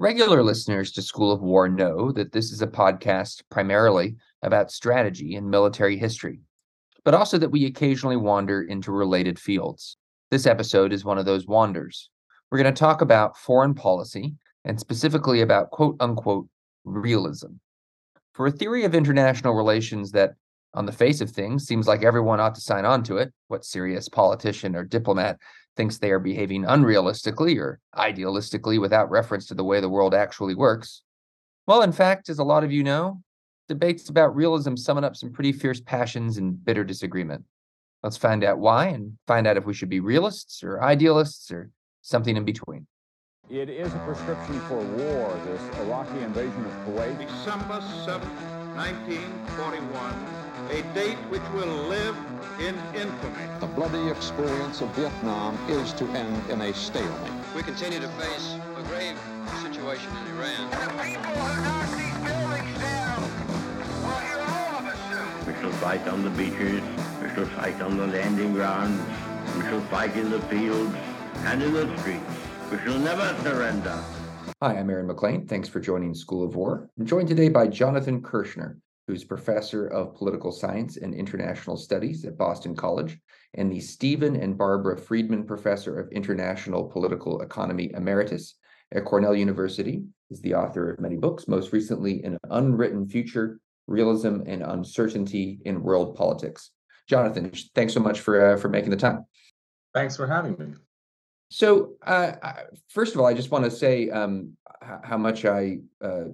Regular listeners to School of War know that this is a podcast primarily about strategy and military history, but also that we occasionally wander into related fields. This episode is one of those wanders. We're going to talk about foreign policy and specifically about quote unquote realism. For a theory of international relations that, on the face of things, seems like everyone ought to sign on to it, what serious politician or diplomat thinks they are behaving unrealistically or idealistically without reference to the way the world actually works? Well, in fact, as a lot of you know, debates about realism summon up some pretty fierce passions and bitter disagreement. Let's find out why and find out if we should be realists or idealists or something in between. It is a prescription for war, this Iraqi invasion of Kuwait. December 7, 1941, a date which will live in infamy. The bloody experience of Vietnam is to end in a stalemate. We continue to face a grave situation in Iran. The people who knocked these buildings down will hear all of us soon. We shall fight on the beaches, we shall fight on the landing grounds, we shall fight in the fields and in the streets. We shall never surrender. Hi, I'm Aaron MacLean. Thanks for joining School of War. I'm joined today by Jonathan Kirshner, who's professor of political science and international studies at Boston College, and the Stephen and Barbara Friedman Professor of International Political Economy Emeritus at Cornell University. Is the author of many books, most recently An Unwritten Future, Realism and Uncertainty in World Politics. Jonathan, thanks so much for uh, for making the time. Thanks for having me. So, uh, first of all, I just want to say um, how much I uh,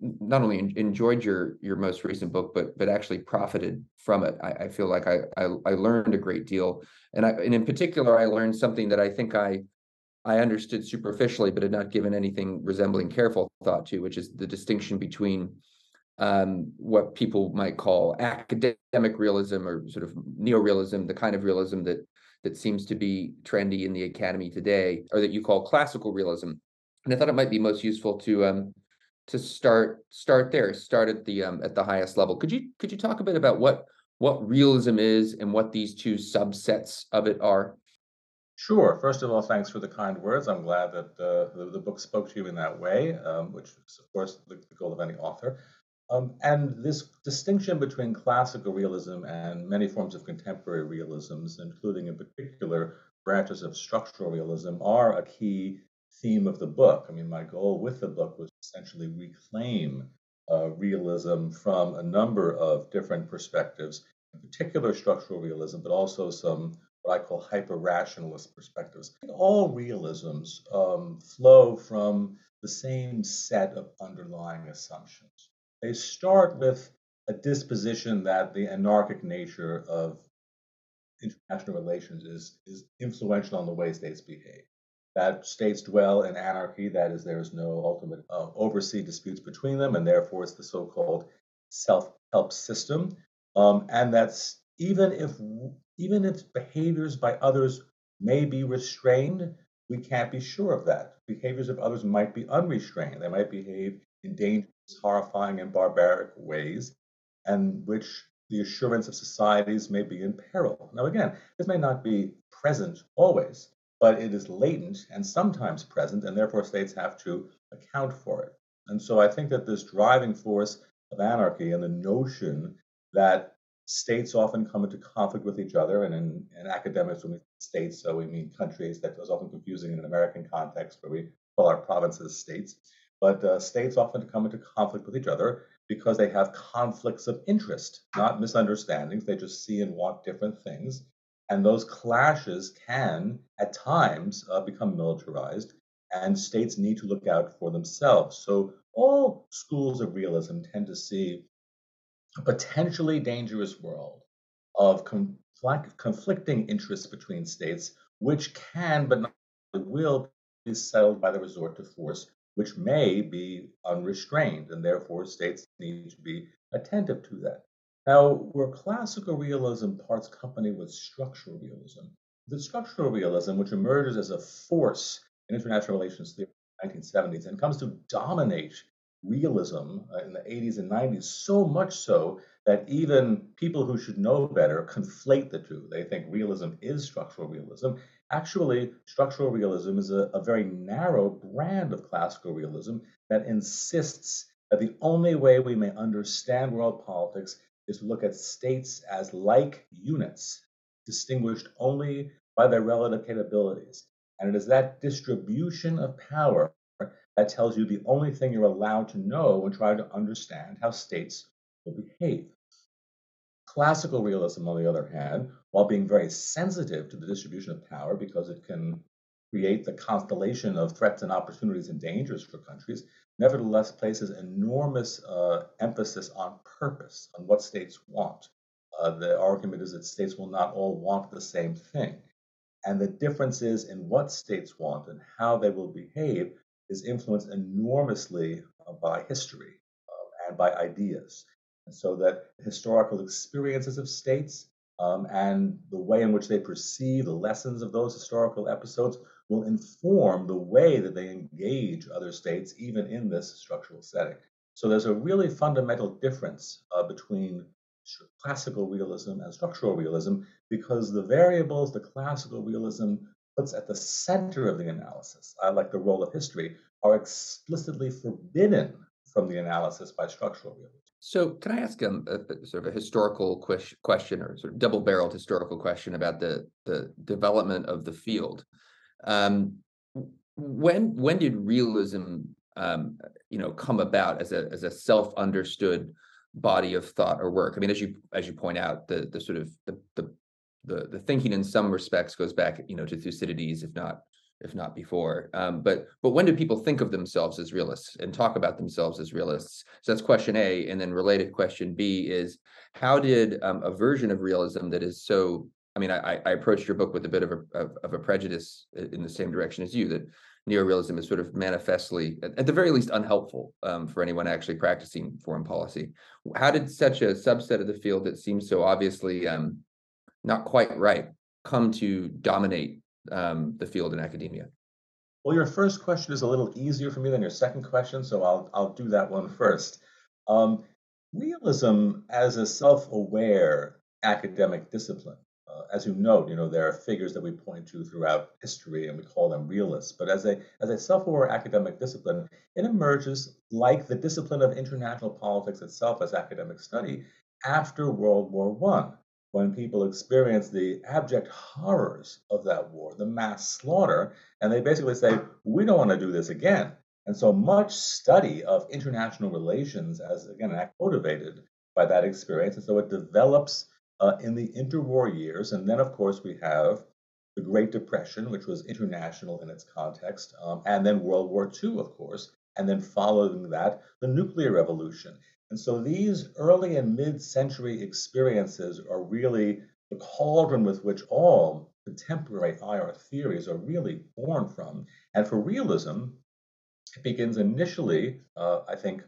not only enjoyed your your most recent book, but but actually profited from it. I, I feel like I, I, I learned a great deal, and I and in particular, I learned something that I think I I understood superficially, but had not given anything resembling careful thought to, which is the distinction between um, what people might call academic realism or sort of neorealism, the kind of realism that that seems to be trendy in the academy today, or that you call classical realism. And I thought it might be most useful to um, to start start there, start at the um, at the highest level. Could you could you talk a bit about what what realism is and what these two subsets of it are? Sure. First of all, thanks for the kind words. I'm glad that uh, the, the book spoke to you in that way, um, which is, of course, the, the goal of any author. Um, and this distinction between classical realism and many forms of contemporary realisms, including in particular branches of structural realism, are a key theme of the book. I mean, my goal with the book was essentially reclaim uh, realism from a number of different perspectives, in particular structural realism, but also some what I call hyper rationalist perspectives. All realisms um, flow from the same set of underlying assumptions. They start with a disposition that the anarchic nature of international relations is, is influential on the way states behave. That states dwell in anarchy, that is, there is no ultimate uh, oversea disputes between them, and therefore it's the so called self help system. Um, and that's even if even if behaviors by others may be restrained, we can't be sure of that. Behaviors of others might be unrestrained. They might behave in dangerous, horrifying, and barbaric ways, and which the assurance of societies may be in peril. Now, again, this may not be present always, but it is latent and sometimes present, and therefore states have to account for it. And so I think that this driving force of anarchy and the notion that states often come into conflict with each other, and in, in academics, when we say states, so we mean countries, that is often confusing in an American context where we call our provinces states. But uh, states often come into conflict with each other because they have conflicts of interest, not misunderstandings. They just see and want different things. And those clashes can, at times, uh, become militarized, and states need to look out for themselves. So, all schools of realism tend to see a potentially dangerous world of conflict, conflicting interests between states, which can but not will be settled by the resort to force which may be unrestrained, and therefore states need to be attentive to that. Now, where classical realism parts company with structural realism, the structural realism, which emerges as a force in international relations theory in the 1970s and comes to dominate realism uh, in the 80s and 90s, so much so that even people who should know better conflate the two. They think realism is structural realism, Actually, structural realism is a, a very narrow brand of classical realism that insists that the only way we may understand world politics is to look at states as like units, distinguished only by their relative capabilities. And it is that distribution of power that tells you the only thing you're allowed to know and try to understand how states will behave. Classical realism, on the other hand, while being very sensitive to the distribution of power because it can create the constellation of threats and opportunities and dangers for countries, nevertheless places enormous uh, emphasis on purpose, on what states want. Uh, the argument is that states will not all want the same thing. And the differences in what states want and how they will behave is influenced enormously uh, by history uh, and by ideas. And so that historical experiences of states um, and the way in which they perceive the lessons of those historical episodes will inform the way that they engage other states, even in this structural setting. So there's a really fundamental difference uh, between classical realism and structural realism because the variables the classical realism puts at the center of the analysis, uh, like the role of history, are explicitly forbidden from the analysis by structural realism. So, can I ask um, a, sort of a historical question or sort of double-barreled historical question about the the development of the field? Um, when when did realism, um, you know, come about as a as a self-understood body of thought or work? I mean, as you as you point out, the the sort of the the the, the thinking in some respects goes back, you know, to Thucydides, if not if not before. Um, but but when do people think of themselves as realists and talk about themselves as realists? So that's question A, and then related question B is how did um, a version of realism that is so I mean, I, I approached your book with a bit of a of, of, a prejudice in the same direction as you that neorealism is sort of manifestly, at, the very least, unhelpful um, for anyone actually practicing foreign policy. How did such a subset of the field that seems so obviously um, not quite right come to dominate um, the field in academia? Well, your first question is a little easier for me than your second question, so I'll I'll do that one first. Um, realism as a self-aware academic discipline, as you note, you know there are figures that we point to throughout history, and we call them realists. But as a as a self-aware academic discipline, it emerges like the discipline of international politics itself as academic study after World War One when people experience the abject horrors of that war, the mass slaughter, and they basically say, we don't want to do this again. And so much study of international relations, as again, motivated by that experience. And so it develops uh, in the interwar years. And then, of course, we have the Great Depression, which was international in its context, um, and then World War II, of course, and then following that, the nuclear revolution. And so these early and mid century experiences are really the cauldron with which all contemporary IR theories are really born from. And for realism, it begins initially, uh, I think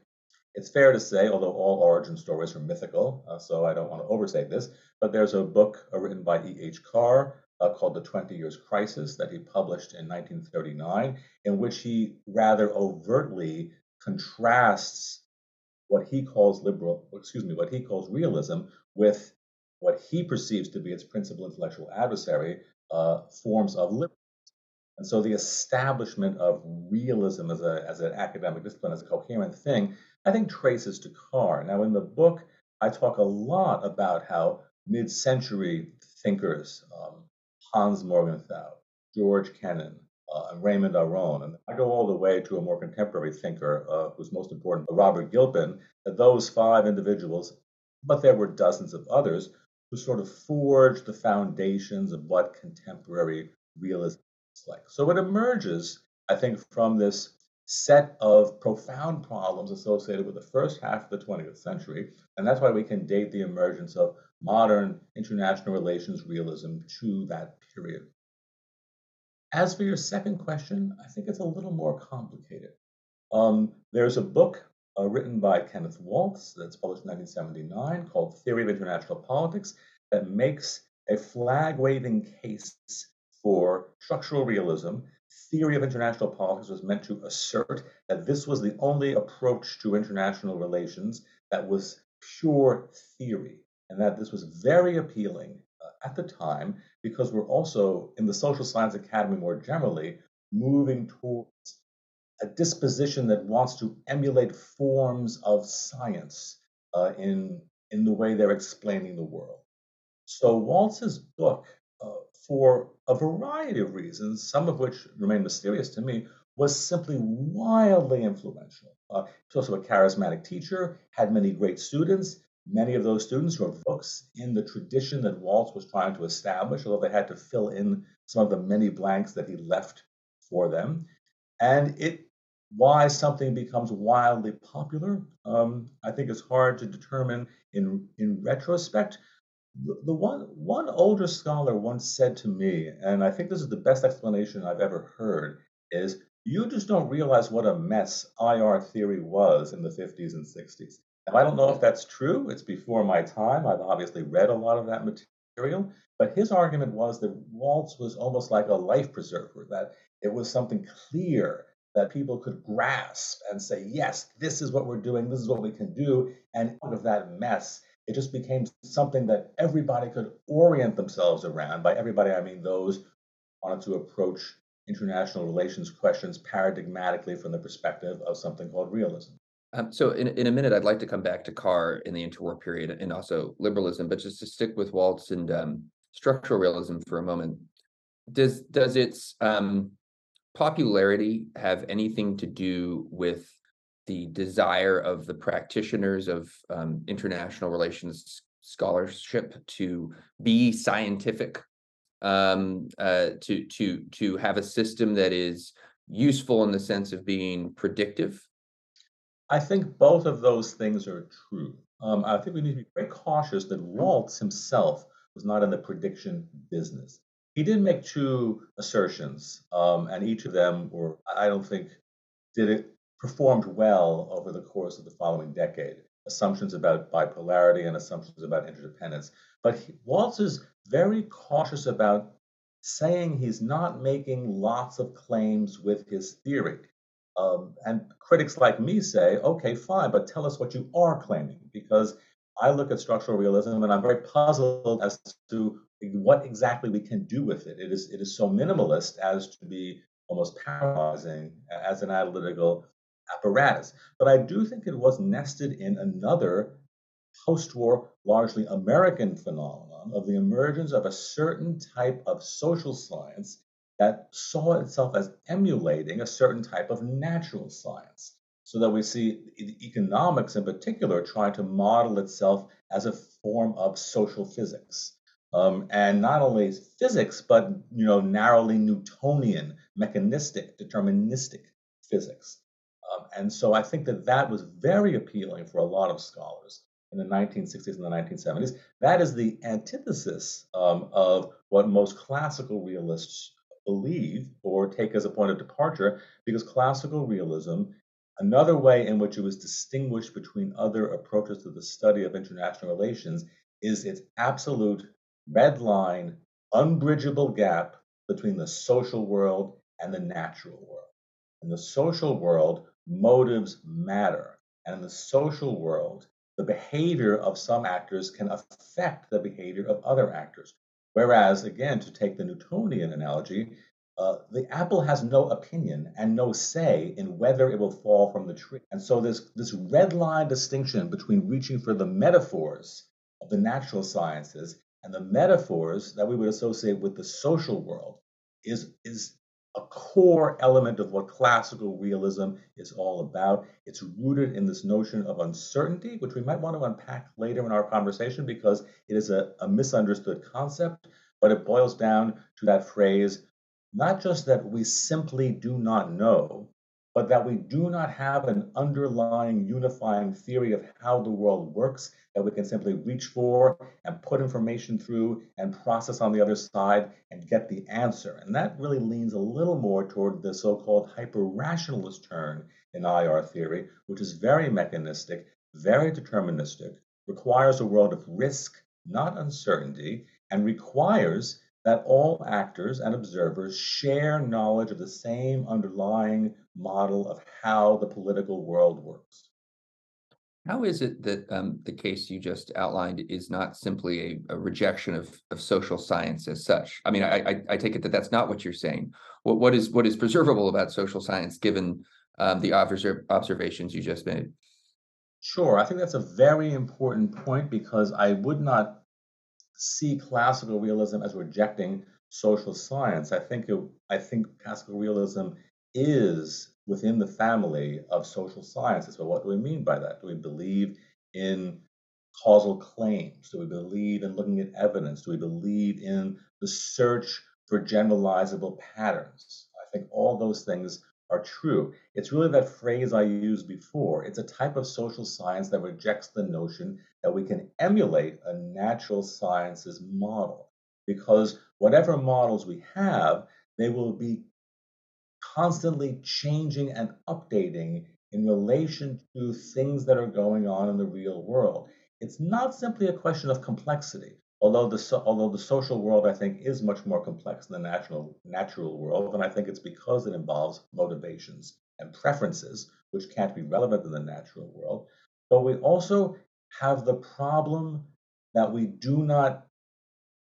it's fair to say, although all origin stories are mythical, uh, so I don't want to overstate this, but there's a book uh, written by E.H. Carr uh, called The 20 Years Crisis that he published in 1939, in which he rather overtly contrasts what he calls liberal, excuse me, what he calls realism with what he perceives to be its principal intellectual adversary, uh, forms of liberalism. And so the establishment of realism as, a, as an academic discipline, as a coherent thing, I think traces to Carr. Now, in the book, I talk a lot about how mid century thinkers, um, Hans Morgenthau, George Kennan, uh, Raymond Aron. And I go all the way to a more contemporary thinker uh, who's most important, Robert Gilpin, those five individuals, but there were dozens of others, who sort of forged the foundations of what contemporary realism is like. So it emerges, I think, from this set of profound problems associated with the first half of the 20th century. And that's why we can date the emergence of modern international relations realism to that period. As for your second question, I think it's a little more complicated. Um, there's a book uh, written by Kenneth Waltz that's published in 1979 called Theory of International Politics that makes a flag waving case for structural realism. Theory of international politics was meant to assert that this was the only approach to international relations that was pure theory, and that this was very appealing uh, at the time because we're also in the social science academy more generally moving towards a disposition that wants to emulate forms of science uh, in in the way they're explaining the world. So Waltz's book, for a variety of reasons, some of which remain mysterious to me, was simply wildly influential. Uh, was also a charismatic teacher, had many great students. Many of those students wrote books in the tradition that Waltz was trying to establish, although they had to fill in some of the many blanks that he left for them. And it why something becomes wildly popular, um, I think it's hard to determine in in retrospect. The, one one older scholar once said to me, and I think this is the best explanation I've ever heard, is you just don't realize what a mess IR theory was in the 50s and 60s. Now, I don't know if that's true. It's before my time. I've obviously read a lot of that material. But his argument was that Waltz was almost like a life preserver, that it was something clear that people could grasp and say, yes, this is what we're doing, this is what we can do. And out of that mess, it just became something that everybody could orient themselves around. By everybody, I mean those wanted to approach international relations questions paradigmatically from the perspective of something called realism. Um, so in, in a minute, I'd like to come back to Carr in the interwar period and also liberalism, but just to stick with Waltz and um, structural realism for a moment. Does does its um, popularity have anything to do with the desire of the practitioners of um, international relations scholarship to be scientific um, uh, to to to have a system that is useful in the sense of being predictive? I think both of those things are true. Um, i think we need to be very cautious that Waltz himself was not in the prediction business. He did make two assertions, um, and each of them were, I don't think, did it performed well over the course of the following decade. Assumptions about bipolarity and assumptions about interdependence. But he, Waltz is very cautious about saying he's not making lots of claims with his theory. Um, and critics like me say, okay, fine, but tell us what you are claiming, because I look at structural realism and I'm very puzzled as to what exactly we can do with it. It is it is so minimalist as to be almost paralyzing as an analytical apparatus. But I do think it was nested in another post-war, largely American phenomenon of the emergence of a certain type of social science that saw itself as emulating a certain type of natural science. So that we see economics in particular trying to model itself as a form of social physics um, and not only physics, but you know, narrowly Newtonian, mechanistic, deterministic physics. And so I think that that was very appealing for a lot of scholars in the 1960s and the 1970s. That is the antithesis um, of what most classical realists believe or take as a point of departure, because classical realism, another way in which it was distinguished between other approaches to the study of international relations, is its absolute red line, unbridgeable gap between the social world and the natural world. In the social world, motives matter. And in the social world, the behavior of some actors can affect the behavior of other actors. Whereas, again, to take the Newtonian analogy, uh, the apple has no opinion and no say in whether it will fall from the tree. And so this, this red line distinction between reaching for the metaphors of the natural sciences and the metaphors that we would associate with the social world is, is a core element of what classical realism is all about. It's rooted in this notion of uncertainty, which we might want to unpack later in our conversation because it is a, a misunderstood concept, but it boils down to that phrase not just that we simply do not know, but that we do not have an underlying unifying theory of how the world works that we can simply reach for and put information through and process on the other side and get the answer. And that really leans a little more toward the so called hyper rationalist turn in IR theory, which is very mechanistic, very deterministic, requires a world of risk, not uncertainty, and requires that all actors and observers share knowledge of the same underlying model of how the political world works. How is it that um, the case you just outlined is not simply a, a, rejection of, of social science as such? I mean, I, I, I, take it that that's not what you're saying. What what is what is preservable about social science given um, the observations you just made? Sure, I think that's a very important point because I would not see classical realism as rejecting social science. I think it, I think classical realism is within the family of social sciences. But what do we mean by that? Do we believe in causal claims? Do we believe in looking at evidence? Do we believe in the search for generalizable patterns? I think all those things are true. It's really that phrase I used before. It's a type of social science that rejects the notion that we can emulate a natural sciences model because whatever models we have, they will be constantly changing and updating in relation to things that are going on in the real world. It's not simply a question of complexity, although the although the social world I think is much more complex than the natural natural world, and I think it's because it involves motivations and preferences which can't be relevant in the natural world. But we also have the problem that we do not,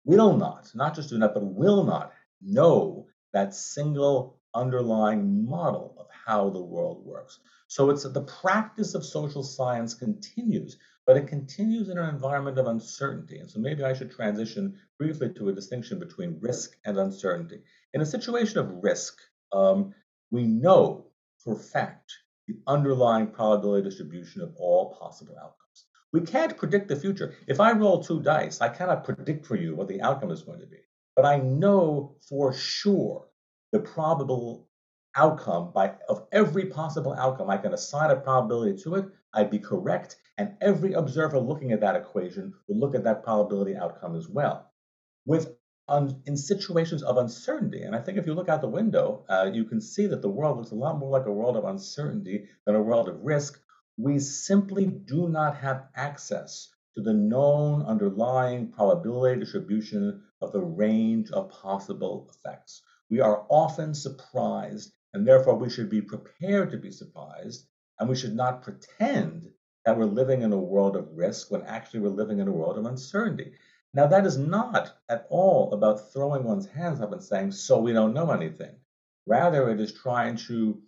will not, not just do not, but will not know that single underlying model of how the world works. So it's the practice of social science continues, but it continues in an environment of uncertainty. And so maybe I should transition briefly to a distinction between risk and uncertainty. In a situation of risk, um, we know for fact the underlying probability distribution of all possible outcomes. We can't predict the future. If I roll two dice, I cannot predict for you what the outcome is going to be. But I know for sure the probable outcome by of every possible outcome. I can assign a probability to it. I'd be correct, and every observer looking at that equation would look at that probability outcome as well. With in situations of uncertainty, and I think if you look out the window, uh, you can see that the world looks a lot more like a world of uncertainty than a world of risk. We simply do not have access to the known underlying probability distribution of the range of possible effects. We are often surprised, and therefore we should be prepared to be surprised, and we should not pretend that we're living in a world of risk when actually we're living in a world of uncertainty. Now, that is not at all about throwing one's hands up and saying, so we don't know anything. Rather, it is trying to,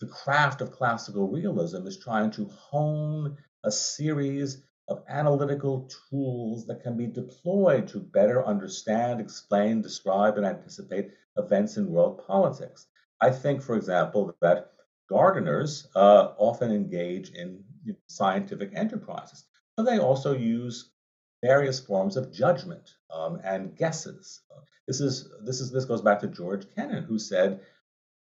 the craft of classical realism is trying to hone a series of analytical tools that can be deployed to better understand, explain, describe, and anticipate events in world politics. I think, for example, that gardeners uh, often engage in scientific enterprises, but they also use various forms of judgment um, and guesses. This is this is this goes back to George Kennan, who said,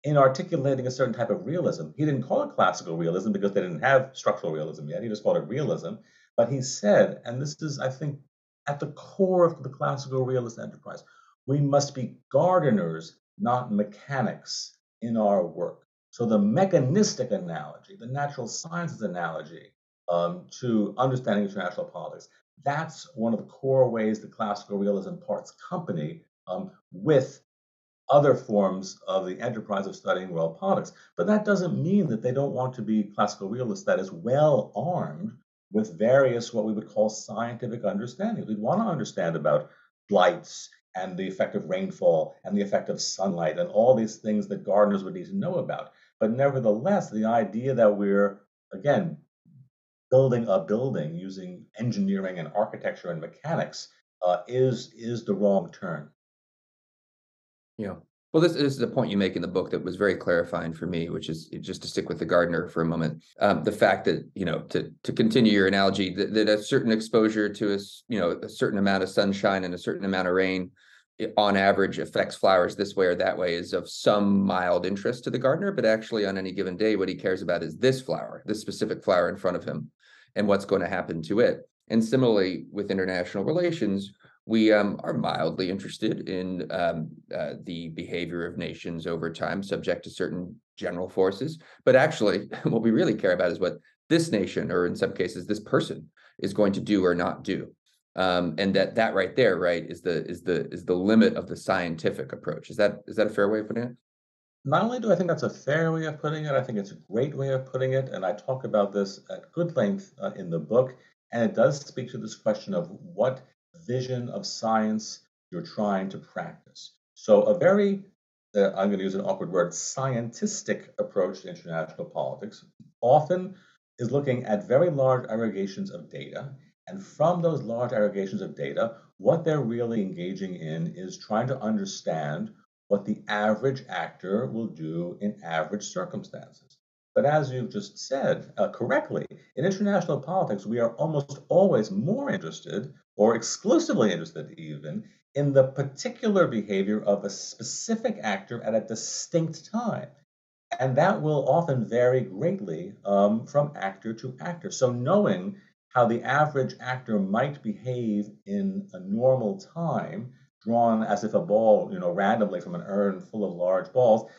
in articulating a certain type of realism, he didn't call it classical realism because they didn't have structural realism yet. He just called it realism. But he said, and this is, I think, at the core of the classical realist enterprise, we must be gardeners, not mechanics in our work. So the mechanistic analogy, the natural sciences analogy um, to understanding international politics, that's one of the core ways the classical realism parts company um, with other forms of the enterprise of studying world politics. But that doesn't mean that they don't want to be classical realists that is well armed with various what we would call scientific understandings. We'd want to understand about blights and the effect of rainfall and the effect of sunlight and all these things that gardeners would need to know about. But nevertheless, the idea that we're, again, building a building using engineering and architecture and mechanics uh, is is the wrong turn. Yeah. Well, this, this, is a point you make in the book that was very clarifying for me, which is just to stick with the gardener for a moment. Um, the fact that you know to to continue your analogy that, that a certain exposure to a you know a certain amount of sunshine and a certain amount of rain, on average, affects flowers this way or that way is of some mild interest to the gardener. But actually, on any given day, what he cares about is this flower, this specific flower in front of him, and what's going to happen to it. And similarly, with international relations, we um, are mildly interested in um, uh, the behavior of nations over time, subject to certain general forces. But actually, what we really care about is what this nation, or in some cases, this person, is going to do or not do. Um, and that that right there, right, is the is the is the limit of the scientific approach. Is that is that a fair way of putting it? not only do I think that's a fair way of putting it, I think it's a great way of putting it. And I talk about this at good length uh, in the book. And it does speak to this question of what vision of science you're trying to practice. So, a very, uh, I'm going to use an awkward word, scientistic approach to international politics often is looking at very large aggregations of data. And from those large aggregations of data, what they're really engaging in is trying to understand what the average actor will do in average circumstances. But as you've just said uh, correctly, in international politics, we are almost always more interested, or exclusively interested even, in the particular behavior of a specific actor at a distinct time. And that will often vary greatly um, from actor to actor. So, knowing how the average actor might behave in a normal time drawn as if a ball, you know, randomly from an urn full of large balls,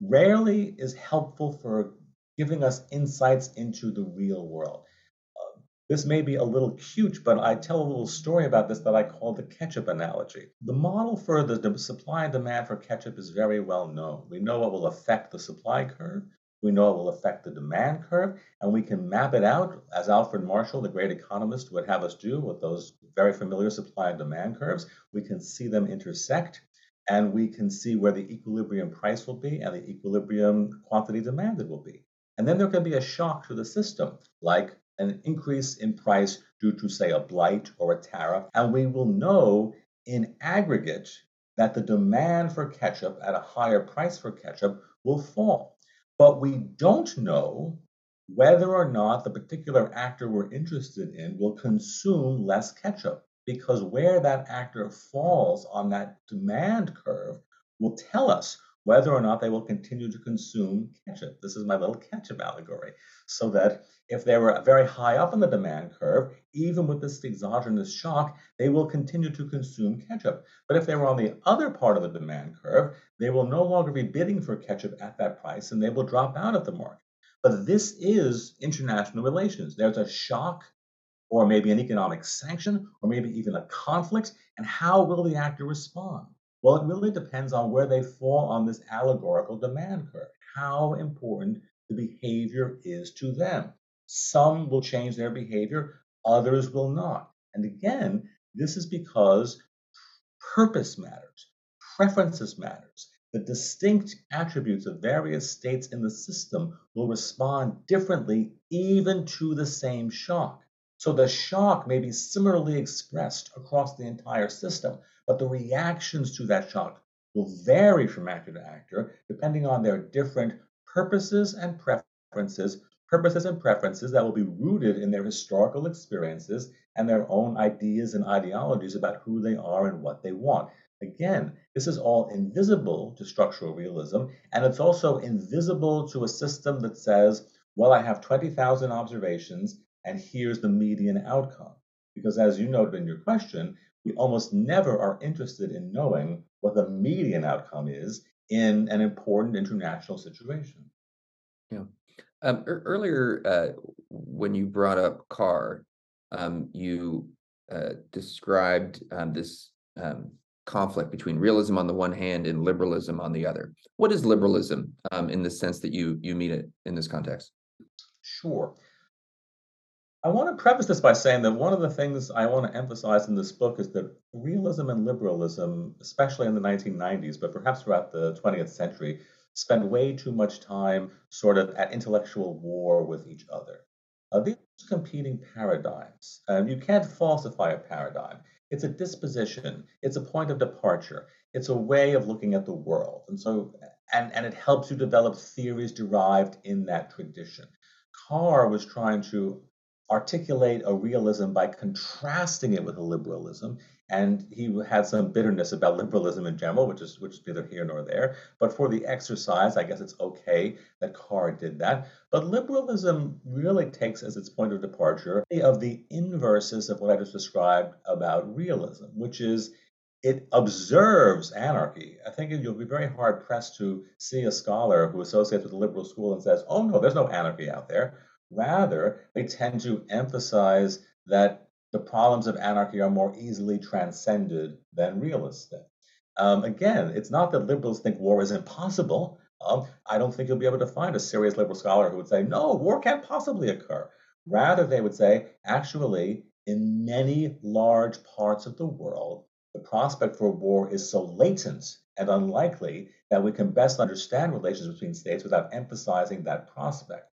rarely is helpful for giving us insights into the real world. This may be a little cute, but I tell a little story about this that I call the ketchup analogy. The model for the supply and demand for ketchup is very well known. We know what will affect the supply curve. We know it will affect the demand curve, and we can map it out, as Alfred Marshall, the great economist, would have us do with those very familiar supply and demand curves. We can see them intersect, and we can see where the equilibrium price will be and the equilibrium quantity demanded will be. And then there can be a shock to the system, like an increase in price due to, say, a blight or a tariff, and we will know in aggregate that the demand for ketchup at a higher price for ketchup will fall. But we don't know whether or not the particular actor we're interested in will consume less ketchup because where that actor falls on that demand curve will tell us whether or not they will continue to consume ketchup. This is my little ketchup allegory. So that if they were very high up on the demand curve, even with this exogenous shock, they will continue to consume ketchup. But if they were on the other part of the demand curve, they will no longer be bidding for ketchup at that price and they will drop out of the market. But this is international relations. There's a shock or maybe an economic sanction or maybe even a conflict. And how will the actor respond? Well, it really depends on where they fall on this allegorical demand curve, how important the behavior is to them. Some will change their behavior, others will not. And again, this is because purpose matters, preferences matters. The distinct attributes of various states in the system will respond differently even to the same shock. So the shock may be similarly expressed across the entire system, but the reactions to that shock will vary from actor to actor depending on their different purposes and preferences, purposes and preferences that will be rooted in their historical experiences and their own ideas and ideologies about who they are and what they want. Again, this is all invisible to structural realism, and it's also invisible to a system that says, well, I have 20,000 observations, and here's the median outcome. Because as you noted in your question, we almost never are interested in knowing what the median outcome is in an important international situation. Yeah. Um, er, earlier, uh, when you brought up Carr, um, you uh, described um, this um, conflict between realism on the one hand and liberalism on the other. What is liberalism um, in the sense that you you mean it in this context? Sure. I want to preface this by saying that one of the things I want to emphasize in this book is that realism and liberalism, especially in the 1990s, but perhaps throughout the 20th century, spent way too much time sort of at intellectual war with each other. Uh, these competing paradigms. Um, you can't falsify a paradigm. It's a disposition. It's a point of departure. It's a way of looking at the world. And so, and, and it helps you develop theories derived in that tradition. Carr was trying to articulate a realism by contrasting it with a liberalism. And he had some bitterness about liberalism in general, which is which is neither here nor there. But for the exercise, I guess it's okay that Carr did that. But liberalism really takes as its point of departure of the inverses of what I just described about realism, which is it observes anarchy. I think you'll be very hard pressed to see a scholar who associates with the liberal school and says, oh no, there's no anarchy out there. Rather, they tend to emphasize that the problems of anarchy are more easily transcended than realists think. Um, again, it's not that liberals think war is impossible. Um, I don't think you'll be able to find a serious liberal scholar who would say, no, war can't possibly occur. Rather, they would say, actually, in many large parts of the world, the prospect for war is so latent and unlikely that we can best understand relations between states without emphasizing that prospect.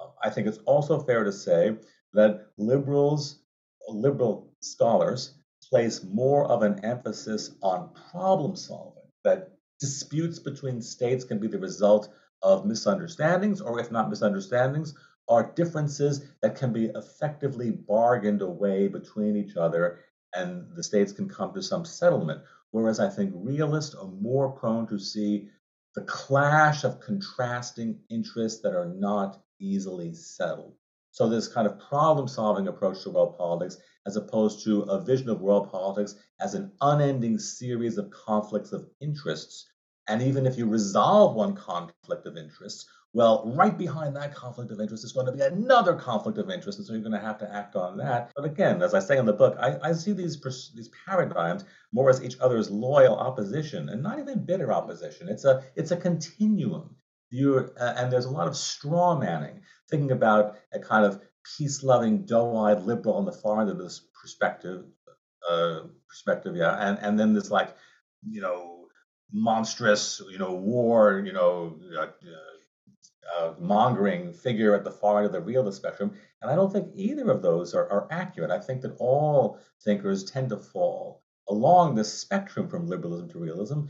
Um, I think it's also fair to say that liberals, liberal scholars, place more of an emphasis on problem solving, that disputes between states can be the result of misunderstandings, or if not misunderstandings, are differences that can be effectively bargained away between each other and the states can come to some settlement. Whereas I think realists are more prone to see the clash of contrasting interests that are not easily settled. So, this kind of problem solving approach to world politics, as opposed to a vision of world politics as an unending series of conflicts of interests. And even if you resolve one conflict of interests, well, right behind that conflict of interest is going to be another conflict of interest, and so you're going to have to act on that. But again, as I say in the book, I, I see these these paradigms more as each other's loyal opposition, and not even bitter opposition. It's a it's a continuum. You uh, and there's a lot of straw manning, thinking about a kind of peace-loving, doe-eyed liberal on the far end of this perspective, uh, perspective, yeah, and and then there's like, you know, monstrous, you know, war, you know. Uh, uh, mongering figure at the far end of the realist spectrum. And I don't think either of those are, are accurate. I think that all thinkers tend to fall along the spectrum from liberalism to realism,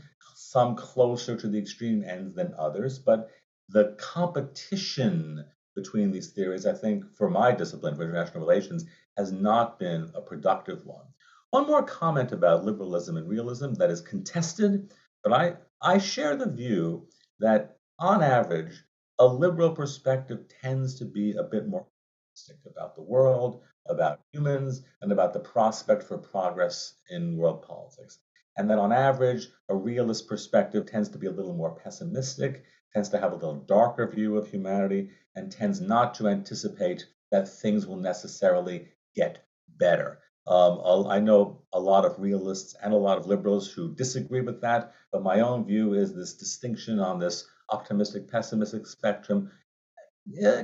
some closer to the extreme ends than others. But the competition between these theories, I think, for my discipline, for international relations, has not been a productive one. One more comment about liberalism and realism that is contested, but I, I share the view that on average, a liberal perspective tends to be a bit more optimistic about the world, about humans, and about the prospect for progress in world politics. And that on average, a realist perspective tends to be a little more pessimistic, tends to have a little darker view of humanity, and tends not to anticipate that things will necessarily get better. Um, I know a lot of realists and a lot of liberals who disagree with that, but my own view is this distinction on this optimistic, pessimistic spectrum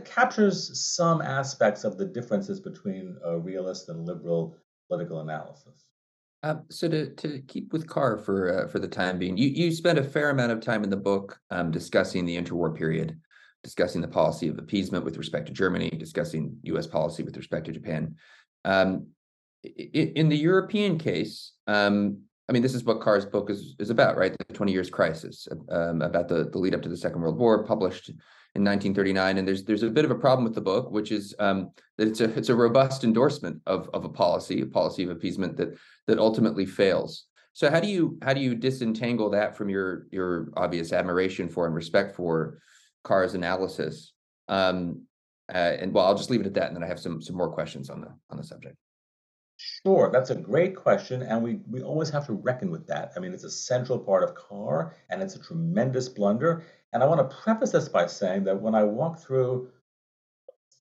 captures some aspects of the differences between a realist and liberal political analysis. Um, so to to keep with Carr for uh, for the time being, you you spend a fair amount of time in the book um, discussing the interwar period, discussing the policy of appeasement with respect to Germany, discussing U.S. policy with respect to Japan. Um, in, in, the European case, um, I mean, this is what Carr's book is is about, right? The Twenty Years Crisis, um, about the the lead up to the Second World War, published in 1939. And there's there's a bit of a problem with the book, which is um, that it's a it's a robust endorsement of of a policy, a policy of appeasement that that ultimately fails. So how do you how do you disentangle that from your your obvious admiration for and respect for Carr's analysis? Um, uh, and well, I'll just leave it at that, and then I have some some more questions on the on the subject. Sure, that's a great question, and we we always have to reckon with that. I mean, it's a central part of Carr, and it's a tremendous blunder. And I want to preface this by saying that when I walk through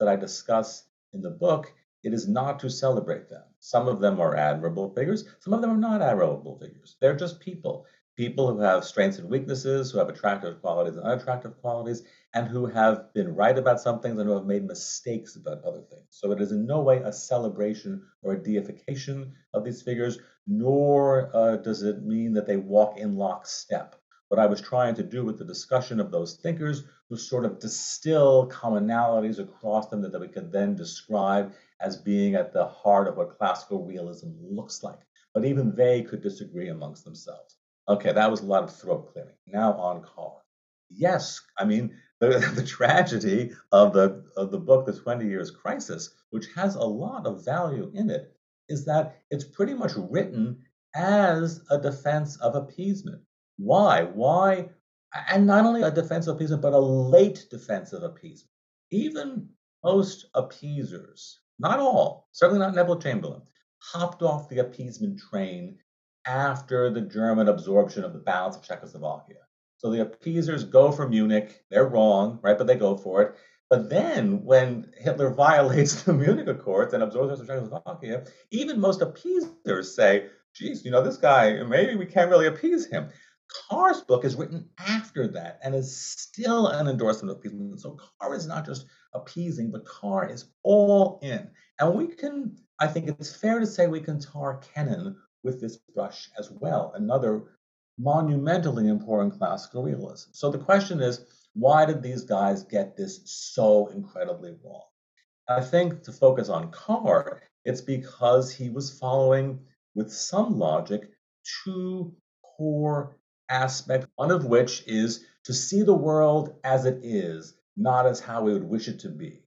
that I discuss in the book, it is not to celebrate them. Some of them are admirable figures, some of them are not admirable figures. They're just people people who have strengths and weaknesses, who have attractive qualities and unattractive qualities, and who have been right about some things and who have made mistakes about other things. So it is in no way a celebration or a deification of these figures, nor uh, does it mean that they walk in lockstep. What I was trying to do with the discussion of those thinkers was sort of distill commonalities across them that, that we could then describe as being at the heart of what classical realism looks like. But even they could disagree amongst themselves. Okay, that was a lot of throat clearing. Now on Carr. Yes, I mean the, the tragedy of the of the book, The 20 Years Crisis, which has a lot of value in it, is that it's pretty much written as a defense of appeasement. Why? Why? And not only a defense of appeasement, but a late defense of appeasement. Even most appeasers, not all, certainly not Neville Chamberlain, hopped off the appeasement train after the German absorption of the balance of Czechoslovakia. So the appeasers go for Munich. They're wrong, right? But they go for it. But then when Hitler violates the Munich Accords and absorbs Czechoslovakia, even most appeasers say, geez, you know, this guy, maybe we can't really appease him. Carr's book is written after that and is still an endorsement of appeasement. So Carr is not just appeasing, but Carr is all in. And we can, I think it's fair to say we can tar Kennan with this brush as well, another monumentally important classical realism. So the question is, why did these guys get this so incredibly wrong? I think to focus on Carr, it's because he was following with some logic two core aspects, one of which is to see the world as it is, not as how we would wish it to be.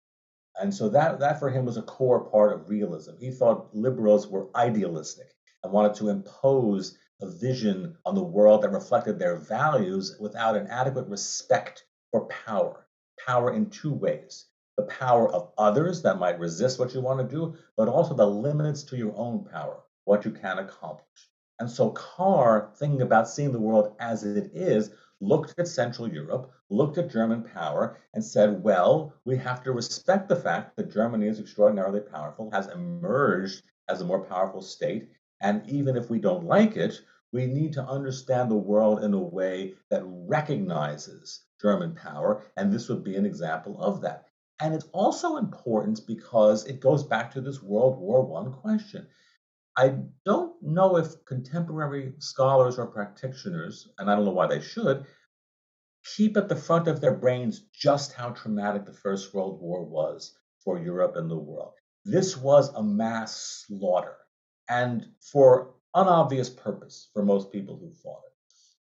And so that, that for him was a core part of realism. He thought liberals were idealistic and wanted to impose a vision on the world that reflected their values without an adequate respect for power. Power in two ways the power of others that might resist what you want to do, but also the limits to your own power, what you can accomplish. And so Carr, thinking about seeing the world as it is, looked at Central Europe, looked at German power, and said, well, we have to respect the fact that Germany is extraordinarily powerful, has emerged as a more powerful state. And even if we don't like it, we need to understand the world in a way that recognizes German power. And this would be an example of that. And it's also important because it goes back to this World War I question. I don't know if contemporary scholars or practitioners, and I don't know why they should, keep at the front of their brains just how traumatic the First World War was for Europe and the world. This was a mass slaughter, and for unobvious purpose for most people who fought it.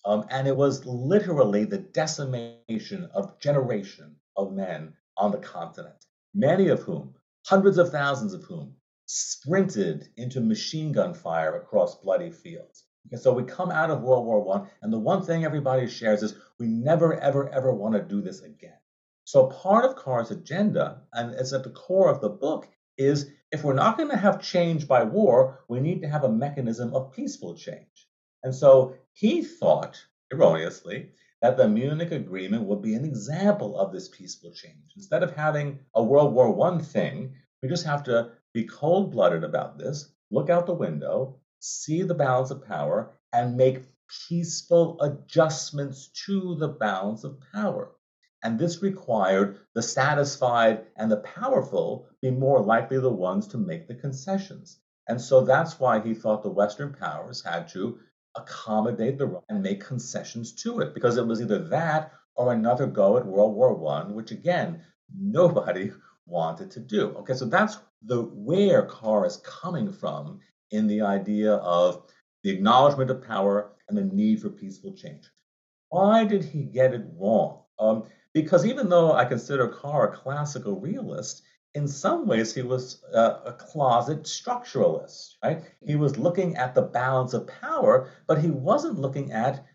Um, and it was literally the decimation of generation of men on the continent, many of whom, hundreds of thousands of whom, sprinted into machine gun fire across bloody fields. Okay, so we come out of World War One, and the one thing everybody shares is we never, ever, ever want to do this again. So part of Carr's agenda, and it's at the core of the book, is if we're not going to have change by war, we need to have a mechanism of peaceful change. And so he thought, erroneously, that the Munich Agreement would be an example of this peaceful change. Instead of having a World War I thing, we just have to be cold blooded about this, look out the window, see the balance of power, and make peaceful adjustments to the balance of power. And this required the satisfied and the powerful be more likely the ones to make the concessions. And so that's why he thought the Western powers had to accommodate the and make concessions to it because it was either that or another go at World War One, which again nobody wanted to do. Okay, so that's the where Carr is coming from in the idea of the acknowledgement of power and the need for peaceful change. Why did he get it wrong? Um, because even though I consider Carr a classical realist, in some ways he was a, a, closet structuralist right he was looking at the balance of power but he wasn't looking at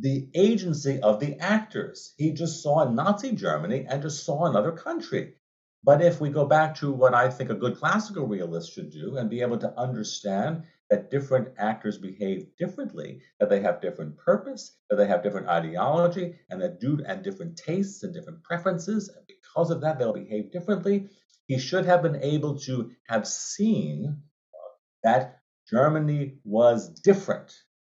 the agency of the actors he just saw nazi germany and just saw another country but if we go back to what i think a good classical realist should do and be able to understand that different actors behave differently that they have different purpose that they have different ideology and that do and different tastes and different preferences and because of that they'll behave differently he should have been able to have seen that Germany was different.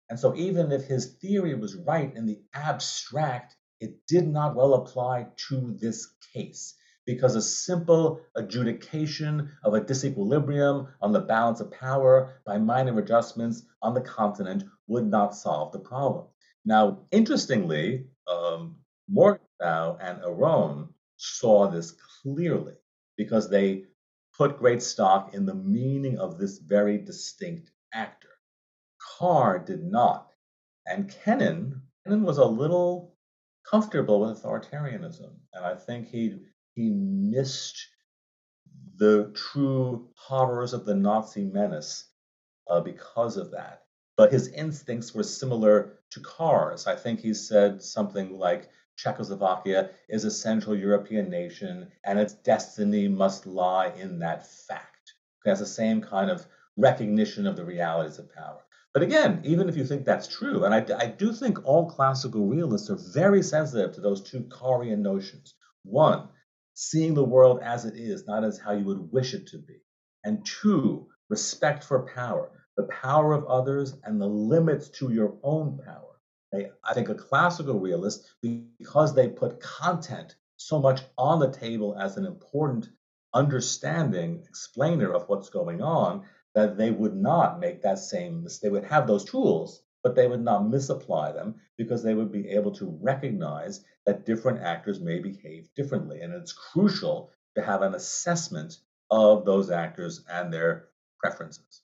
And so, even if his theory was right in the abstract, it did not well apply to this case because a simple adjudication of a disequilibrium on the balance of power by minor adjustments on the continent would not solve the problem. Now, interestingly, um, Morgenthau and Aron saw this clearly because they put great stock in the meaning of this very distinct actor. Carr did not. And Kennan, Kennan was a little comfortable with authoritarianism. And I think he he missed the true horrors of the Nazi menace uh, because of that. But his instincts were similar to Carr's. I think he said something like, Czechoslovakia is a Central European nation and its destiny must lie in that fact. It has the same kind of recognition of the realities of power. But again, even if you think that's true, and I, I do think all classical realists are very sensitive to those two Carrian notions. One, seeing the world as it is, not as how you would wish it to be. And two, respect for power, the power of others and the limits to your own power. I think a classical realist, because they put content so much on the table as an important understanding, explainer of what's going on, that they would not make that same mistake. They would have those tools, but they would not misapply them because they would be able to recognize that different actors may behave differently. And it's crucial to have an assessment of those actors and their preferences.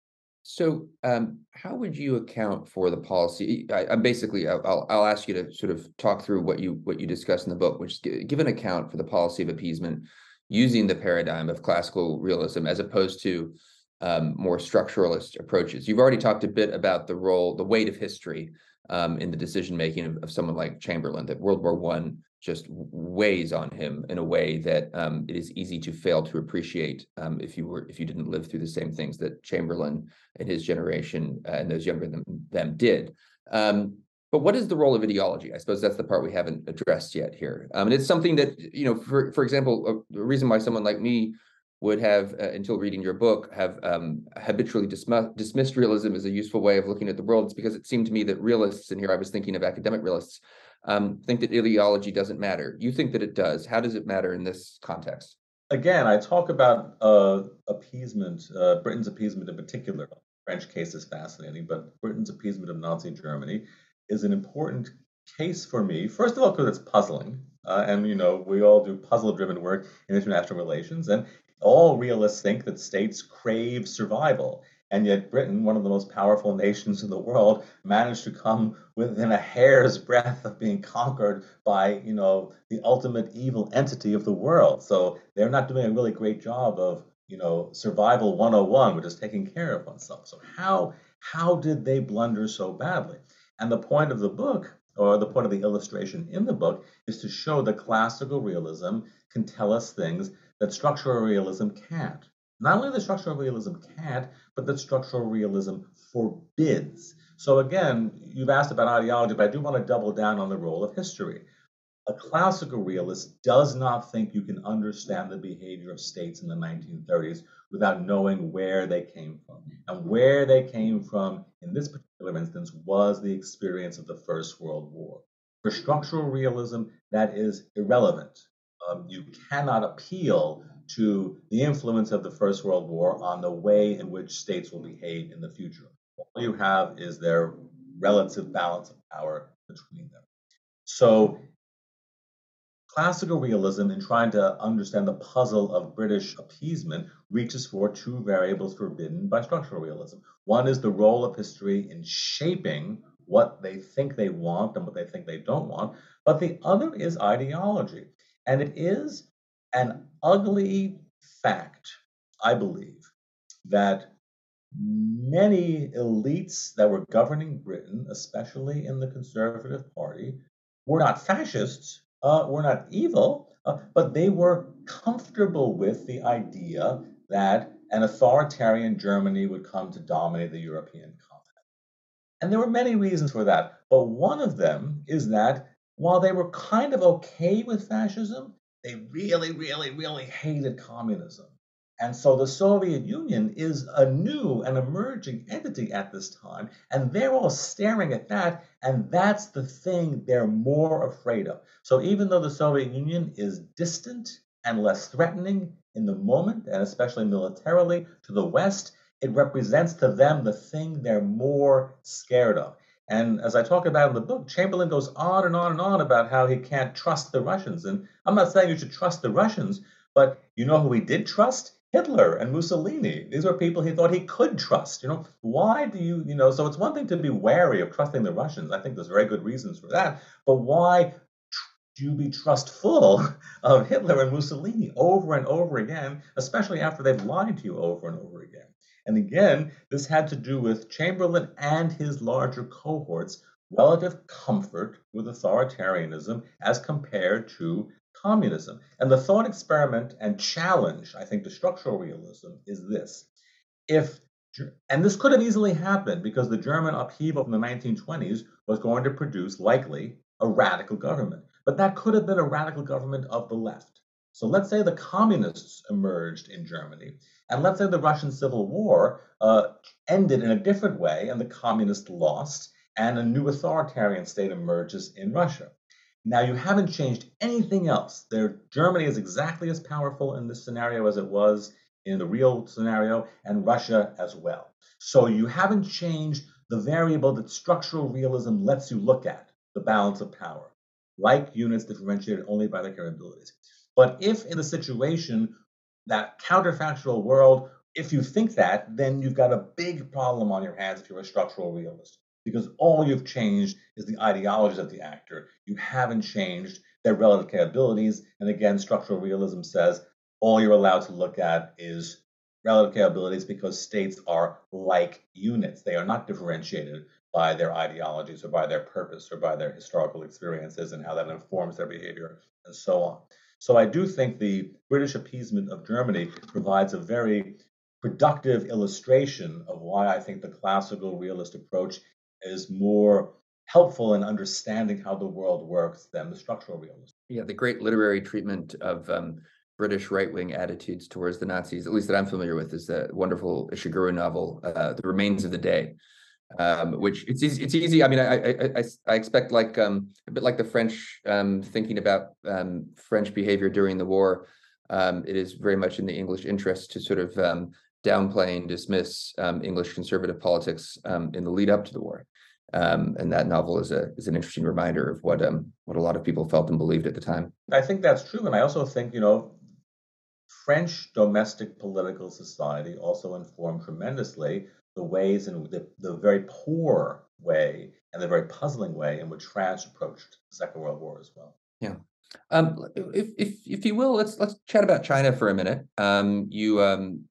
So, um, how would you account for the policy? I, basically, I'll, I'll ask you to sort of talk through what you what you discuss in the book, which is give an account for the policy of appeasement using the paradigm of classical realism as opposed to um, more structuralist approaches. You've already talked a bit about the role, the weight of history um, in the decision making of, of, someone like Chamberlain. That World War One just weighs on him in a way that um, it is easy to fail to appreciate um, if you were if you didn't live through the same things that Chamberlain and his generation uh, and those younger than them did. Um, but what is the role of ideology? I suppose that's the part we haven't addressed yet here. Um, and it's something that you know, for for example, the reason why someone like me would have, uh, until reading your book, have um, habitually dism- dismissed realism as a useful way of looking at the world. It's because it seemed to me that realists, and here I was thinking of academic realists, um, think that ideology doesn't matter. You think that it does. How does it matter in this context? Again, I talk about uh, appeasement, uh, Britain's appeasement in particular. French case is fascinating, but Britain's appeasement of Nazi Germany is an important case for me. First of all, because it's puzzling. Uh, and you know we all do puzzle-driven work in international relations, and all realists think that states crave survival. And yet, Britain, one of the most powerful nations in the world, managed to come within a hair's breadth of being conquered by, you know, the ultimate evil entity of the world. So they're not doing a really great job of, you know, survival 101, which is taking care of oneself. So how how did they blunder so badly? And the point of the book, or the point of the illustration in the book, is to show that classical realism can tell us things that structural realism can't. Not only that structural realism can't, but that structural realism forbids. So again, you've asked about ideology, but I do want to double down on the role of history. A classical realist does not think you can understand the behavior of states in the 1930s without knowing where they came from. And where they came from in this particular instance was the experience of the First World War. For structural realism, that is irrelevant. Um, you cannot appeal to the influence of the First World War on the way in which states will behave in the future. All you have is their relative balance of power between them. So, classical realism, in trying to understand the puzzle of British appeasement, reaches for two variables forbidden by structural realism. One is the role of history in shaping what they think they want and what they think they don't want, but the other is ideology. And it is an ugly fact, I believe, that many elites that were governing Britain, especially in the Conservative Party, were not fascists, uh, were not evil, uh, but they were comfortable with the idea that an authoritarian Germany would come to dominate the European continent. And there were many reasons for that, but one of them is that while they were kind of okay with fascism, they really, really, really hated communism. And so the Soviet Union is a new and emerging entity at this time, and they're all staring at that, and that's the thing they're more afraid of. So even though the Soviet Union is distant and less threatening in the moment, and especially militarily to the West, it represents to them the thing they're more scared of. And as I talk about in the book, Chamberlain goes on and on and on about how he can't trust the Russians. And I'm not saying you should trust the Russians, but you know who he did trust? Hitler and Mussolini. These were people he thought he could trust. You know, why do you, you know, so it's one thing to be wary of trusting the Russians. I think there's very good reasons for that. But why do you be trustful of Hitler and Mussolini over and over again, especially after they've lied to you over and over again? And again, this had to do with Chamberlain and his larger cohorts' relative comfort with authoritarianism as compared to communism. And the thought experiment and challenge, I think, to structural realism is this. If and this could have easily happened because the German upheaval from the 1920s was going to produce, likely, a radical government. But that could have been a radical government of the left. So let's say the communists emerged in Germany, and let's say the Russian Civil War uh, ended in a different way and the communists lost, and a new authoritarian state emerges in Russia. Now, you haven't changed anything else. There, Germany is exactly as powerful in this scenario as it was in the real scenario, and Russia as well. So you haven't changed the variable that structural realism lets you look at, the balance of power, like units differentiated only by their capabilities. But if in the situation, that counterfactual world, if you think that, then you've got a big problem on your hands if you're a structural realist because all you've changed is the ideologies of the actor. You haven't changed their relative capabilities. And again, structural realism says all you're allowed to look at is relative capabilities because states are like units. They are not differentiated by their ideologies or by their purpose or by their historical experiences and how that informs their behavior and so on. So I do think the British appeasement of Germany provides a very productive illustration of why I think the classical realist approach is more helpful in understanding how the world works than the structural realism. Yeah, the great literary treatment of um, British right wing attitudes towards the Nazis, at least that I'm familiar with, is the wonderful Ishiguro novel, uh, The Remains of the Day. Um, which it's easy. It's easy. I mean, I I, I, expect like um, a bit like the French um, thinking about um, French behavior during the war. Um, it is very much in the English interest to sort of um, downplay and dismiss English conservative politics in the lead up to the war. And that novel is a is an interesting reminder of what what a lot of people felt and believed at the time. I think that's true, and I also think you know, French domestic political society also informed tremendously the ways in the, the very poor way and the very puzzling way in which France approached the Second World War as well. Yeah. Um, if, if if you will, let's let's chat about China for a minute. Um, you um,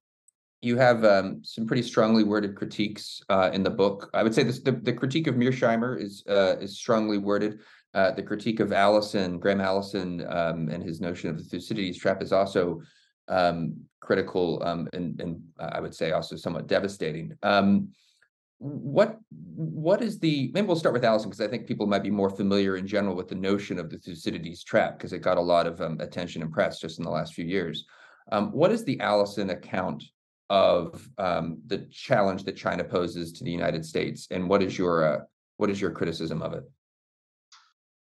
you have um, some pretty strongly worded critiques uh, in the book. I would say this, the, the critique of Mearsheimer is uh, is strongly worded. Uh, the critique of Allison, Graham Allison, um, and his notion of the Thucydides trap is also um, critical um, and, and I would say also somewhat devastating. Um, what what is the maybe we'll start with Allison because I think people might be more familiar in general with the notion of the Thucydides trap because it got a lot of um, attention and press just in the last few years. what is the Allison account of um, the challenge that China poses to the United States, and what is your uh, what is your criticism of it?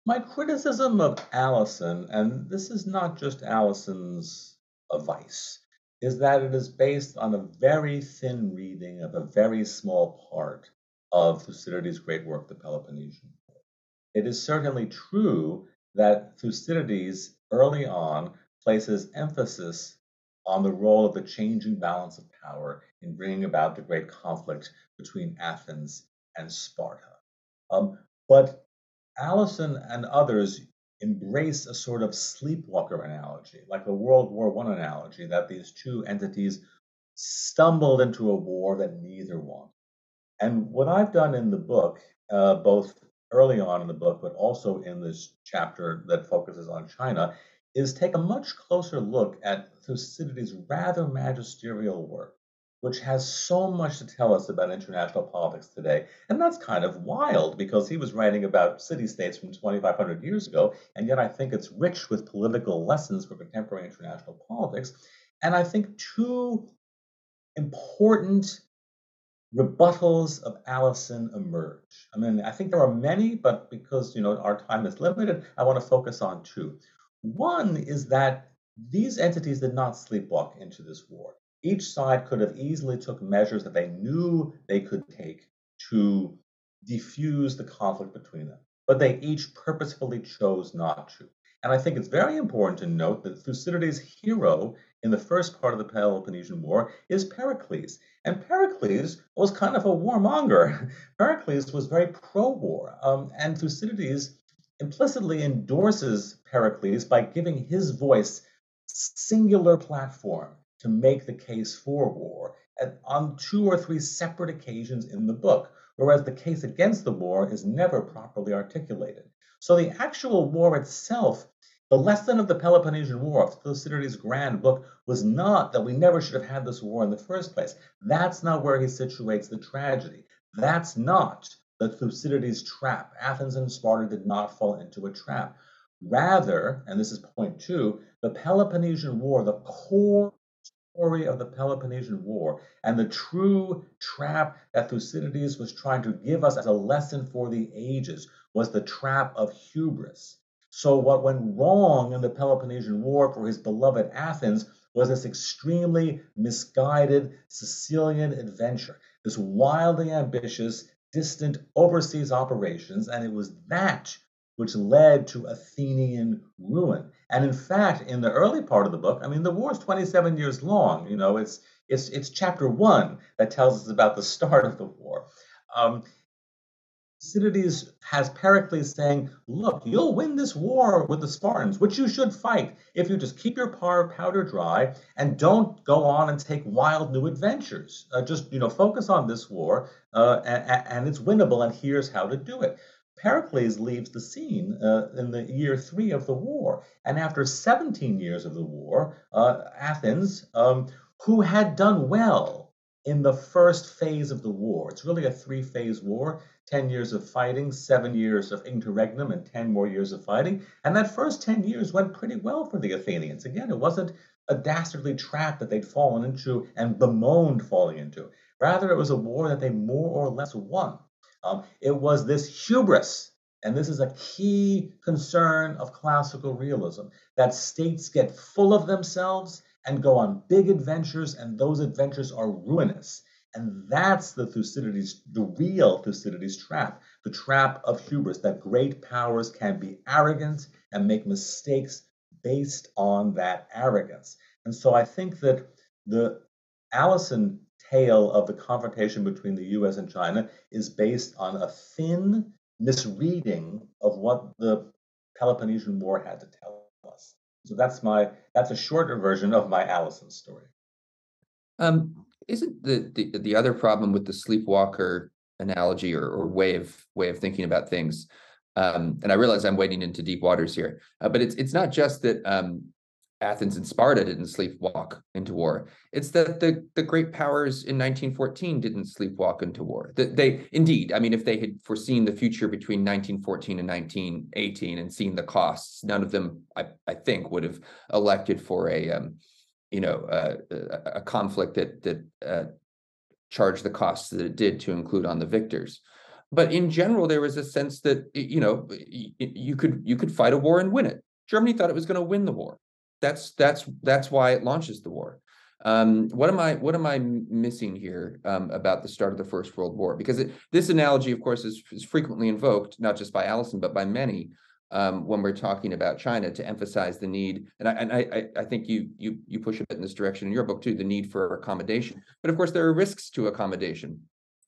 My criticism of Allison, and this is not just Allison's advice, is that it is based on a very thin reading of a very small part of Thucydides' great work, The Peloponnesian. It is certainly true that Thucydides early on places emphasis on the role of the changing balance of power in bringing about the great conflict between Athens and Sparta. Um, but Allison and others embrace a sort of sleepwalker analogy, like a World War I analogy, that these two entities stumbled into a war that neither won. And what I've done in the book, uh, both early on in the book, but also in this chapter that focuses on China, is take a much closer look at Thucydides' rather magisterial work, which has so much to tell us about international politics today. And that's kind of wild because he was writing about city states from 2,500 years ago, and yet I think it's rich with political lessons for contemporary international politics. And I think two important rebuttals of Allison emerge. I mean, I think there are many, but because you know our time is limited, I want to focus on two. One is that these entities did not sleepwalk into this war. Each side could have easily took measures that they knew they could take to defuse the conflict between them, but they each purposefully chose not to. And I think it's very important to note that Thucydides' hero in the first part of the Peloponnesian War is Pericles. And Pericles was kind of a warmonger. Pericles was very pro war. Um, and Thucydides implicitly endorses Pericles by giving his voice singular platform to make the case for war on two or three separate occasions in the book, whereas the case against the war is never properly articulated. So the actual war itself, the lesson of the Peloponnesian War, of Thucydides' grand book, was not that we never should have had this war in the first place. That's not where he situates the tragedy. That's not the Thucydides trap. Athens and Sparta did not fall into a trap. Rather, and this is point two, the Peloponnesian War, the core story of the Peloponnesian War and the true trap that Thucydides was trying to give us as a lesson for the ages was the trap of hubris. So, what went wrong in the Peloponnesian War for his beloved Athens was this extremely misguided Sicilian adventure, this wildly ambitious, distant overseas operations, and it was that which led to Athenian ruin. And in fact, in the early part of the book, I mean, the war is 27 years long. You know, it's it's it's chapter one that tells us about the start of the war. Um, Thucydides has Pericles saying, Look, you'll win this war with the Spartans, which you should fight if you just keep your powder dry and don't go on and take wild new adventures. Uh, just, you know, focus on this war uh, and, and, it's winnable, and here's how to do it. Pericles leaves the scene uh, in the year three of the war. And after 17 years of the war, uh, Athens, um, who had done well in the first phase of the war. It's really a three phase war 10 years of fighting, seven years of interregnum, and 10 more years of fighting. And that first 10 years went pretty well for the Athenians. Again, it wasn't a dastardly trap that they'd fallen into and bemoaned falling into. Rather, it was a war that they more or less won. Um, it was this hubris, and this is a key concern of classical realism, that states get full of themselves and go on big adventures, and those adventures are ruinous. And that's the Thucydides, the real Thucydides trap, the trap of hubris, that great powers can be arrogant and make mistakes based on that arrogance. And so I think that the Allison tale of the confrontation between the US and China is based on a thin misreading of what the Peloponnesian War had to tell us. So that's my that's a shorter version of my Allison story. Um, isn't the, the the other problem with the sleepwalker analogy or, or way of way of thinking about things? Um, and I realize I'm wading into deep waters here, uh, but it's it's not just that um, Athens and Sparta didn't sleepwalk into war. It's that the the great powers in 1914 didn't sleepwalk into war. That they indeed, I mean, if they had foreseen the future between 1914 and 1918 and seen the costs, none of them, I, I think, would have elected for a um, you know uh, a conflict that that uh, charged the costs that it did to include on the victors. But in general, there was a sense that you know you could you could fight a war and win it. Germany thought it was going to win the war that's that's that's why it launches the war. Um, what am I what am I missing here um, about the start of the First World War? Because it, this analogy, of course, is, is frequently invoked, not just by Allison but by many um, when we're talking about China to emphasize the need. And I and I I think you you you push a bit in this direction in your book too, the need for accommodation. But of course, there are risks to accommodation,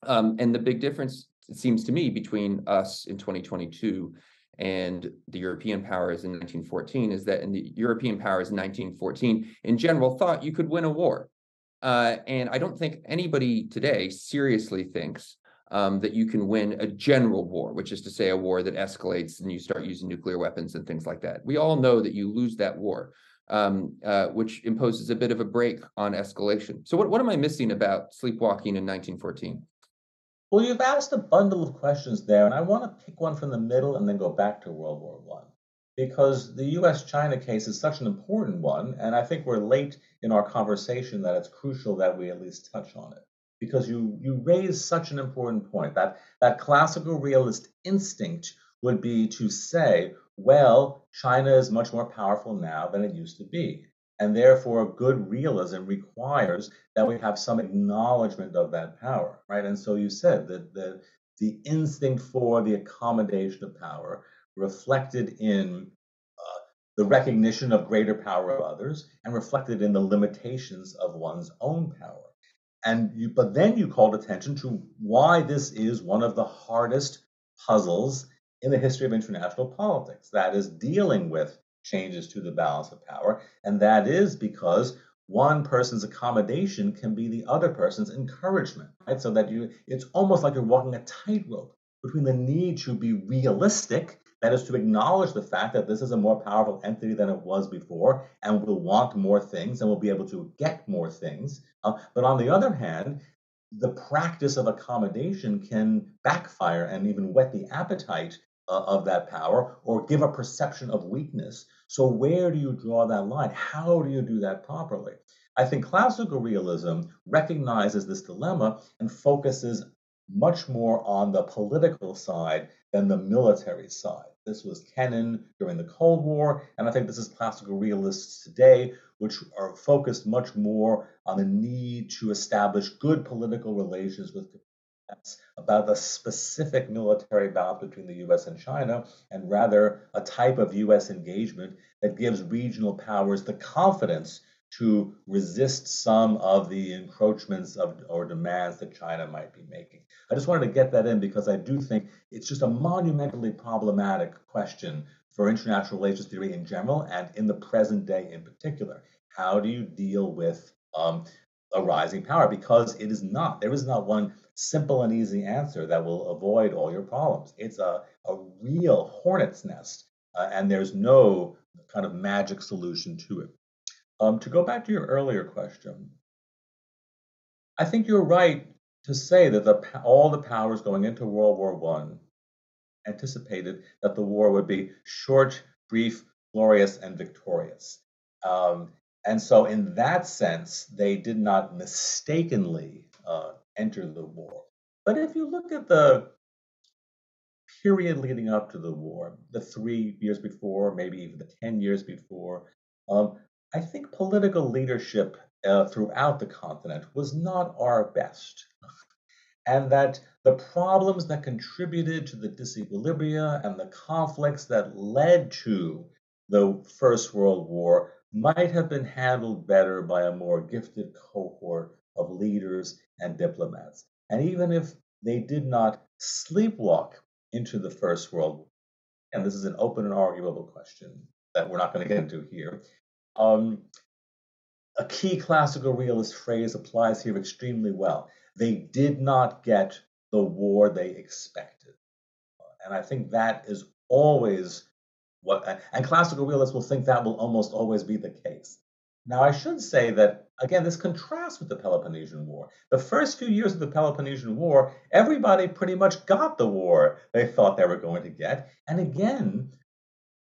um, and the big difference it seems to me between us in 2022 and the European powers in 1914 is that in the European powers in 1914, in general, thought you could win a war. Uh, and I don't think anybody today seriously thinks um, that you can win a general war, which is to say a war that escalates and you start using nuclear weapons and things like that. We all know that you lose that war, um, uh, which imposes a bit of a break on escalation. So, what, what am I missing about sleepwalking in 1914? Well, you've asked a bundle of questions there, and I want to pick one from the middle and then go back to World War One, because the U.S.-China case is such an important one, and I think we're late in our conversation that it's crucial that we at least touch on it, because you you raise such an important point that that classical realist instinct would be to say, well, China is much more powerful now than it used to be. And therefore, good realism requires that we have some acknowledgement of that power, right? And so you said that the, instinct for the accommodation of power reflected in uh, the recognition of greater power of others and reflected in the limitations of one's own power. And you, but then you called attention to why this is one of the hardest puzzles in the history of international politics. That is dealing with changes to the balance of power. And that is because one person's accommodation can be the other person's encouragement, right? So that you, it's almost like you're walking a tightrope between the need to be realistic, that is to acknowledge the fact that this is a more powerful entity than it was before, and will want more things and will be able to get more things. Uh, but on the other hand, the practice of accommodation can backfire and even whet the appetite uh, of that power or give a perception of weakness. So, where do you draw that line? How do you do that properly? I think classical realism recognizes this dilemma and focuses much more on the political side than the military side. This was Kennan during the Cold War, and I think this is classical realists today, which are focused much more on the need to establish good political relations with about the specific military balance between the US and China, and rather a type of US engagement that gives regional powers the confidence to resist some of the encroachments of or demands that China might be making. I just wanted to get that in because I do think it's just a monumentally problematic question for international relations theory in general and in the present day in particular. How do you deal with um, a rising power? Because it is not, there is not one simple and easy answer that will avoid all your problems. It's a, a real hornet's nest, uh, and there's no kind of magic solution to it. Um, to go back to your earlier question, I think you're right to say that the, all the powers going into World War One anticipated that the war would be short, brief, glorious, and victorious. Um, and so, in that sense, they did not mistakenly uh, enter the war. But if you look at the period leading up to the war, the three years before, maybe even the 10 years before, um, I think political leadership uh, throughout the continent was not our best. and that the problems that contributed to the disequilibria and the conflicts that led to the First World War might have been handled better by a more gifted cohort of leaders and diplomats. And even if they did not sleepwalk into the First World War, and this is an open and arguable question that we're not going to get into here, um, a key classical realist phrase applies here extremely well. They did not get the war they expected. And I think that is always what, and classical realists will think that will almost always be the case. Now, I should say that, again, this contrasts with the Peloponnesian War. The first few years of the Peloponnesian War, everybody pretty much got the war they thought they were going to get. And again,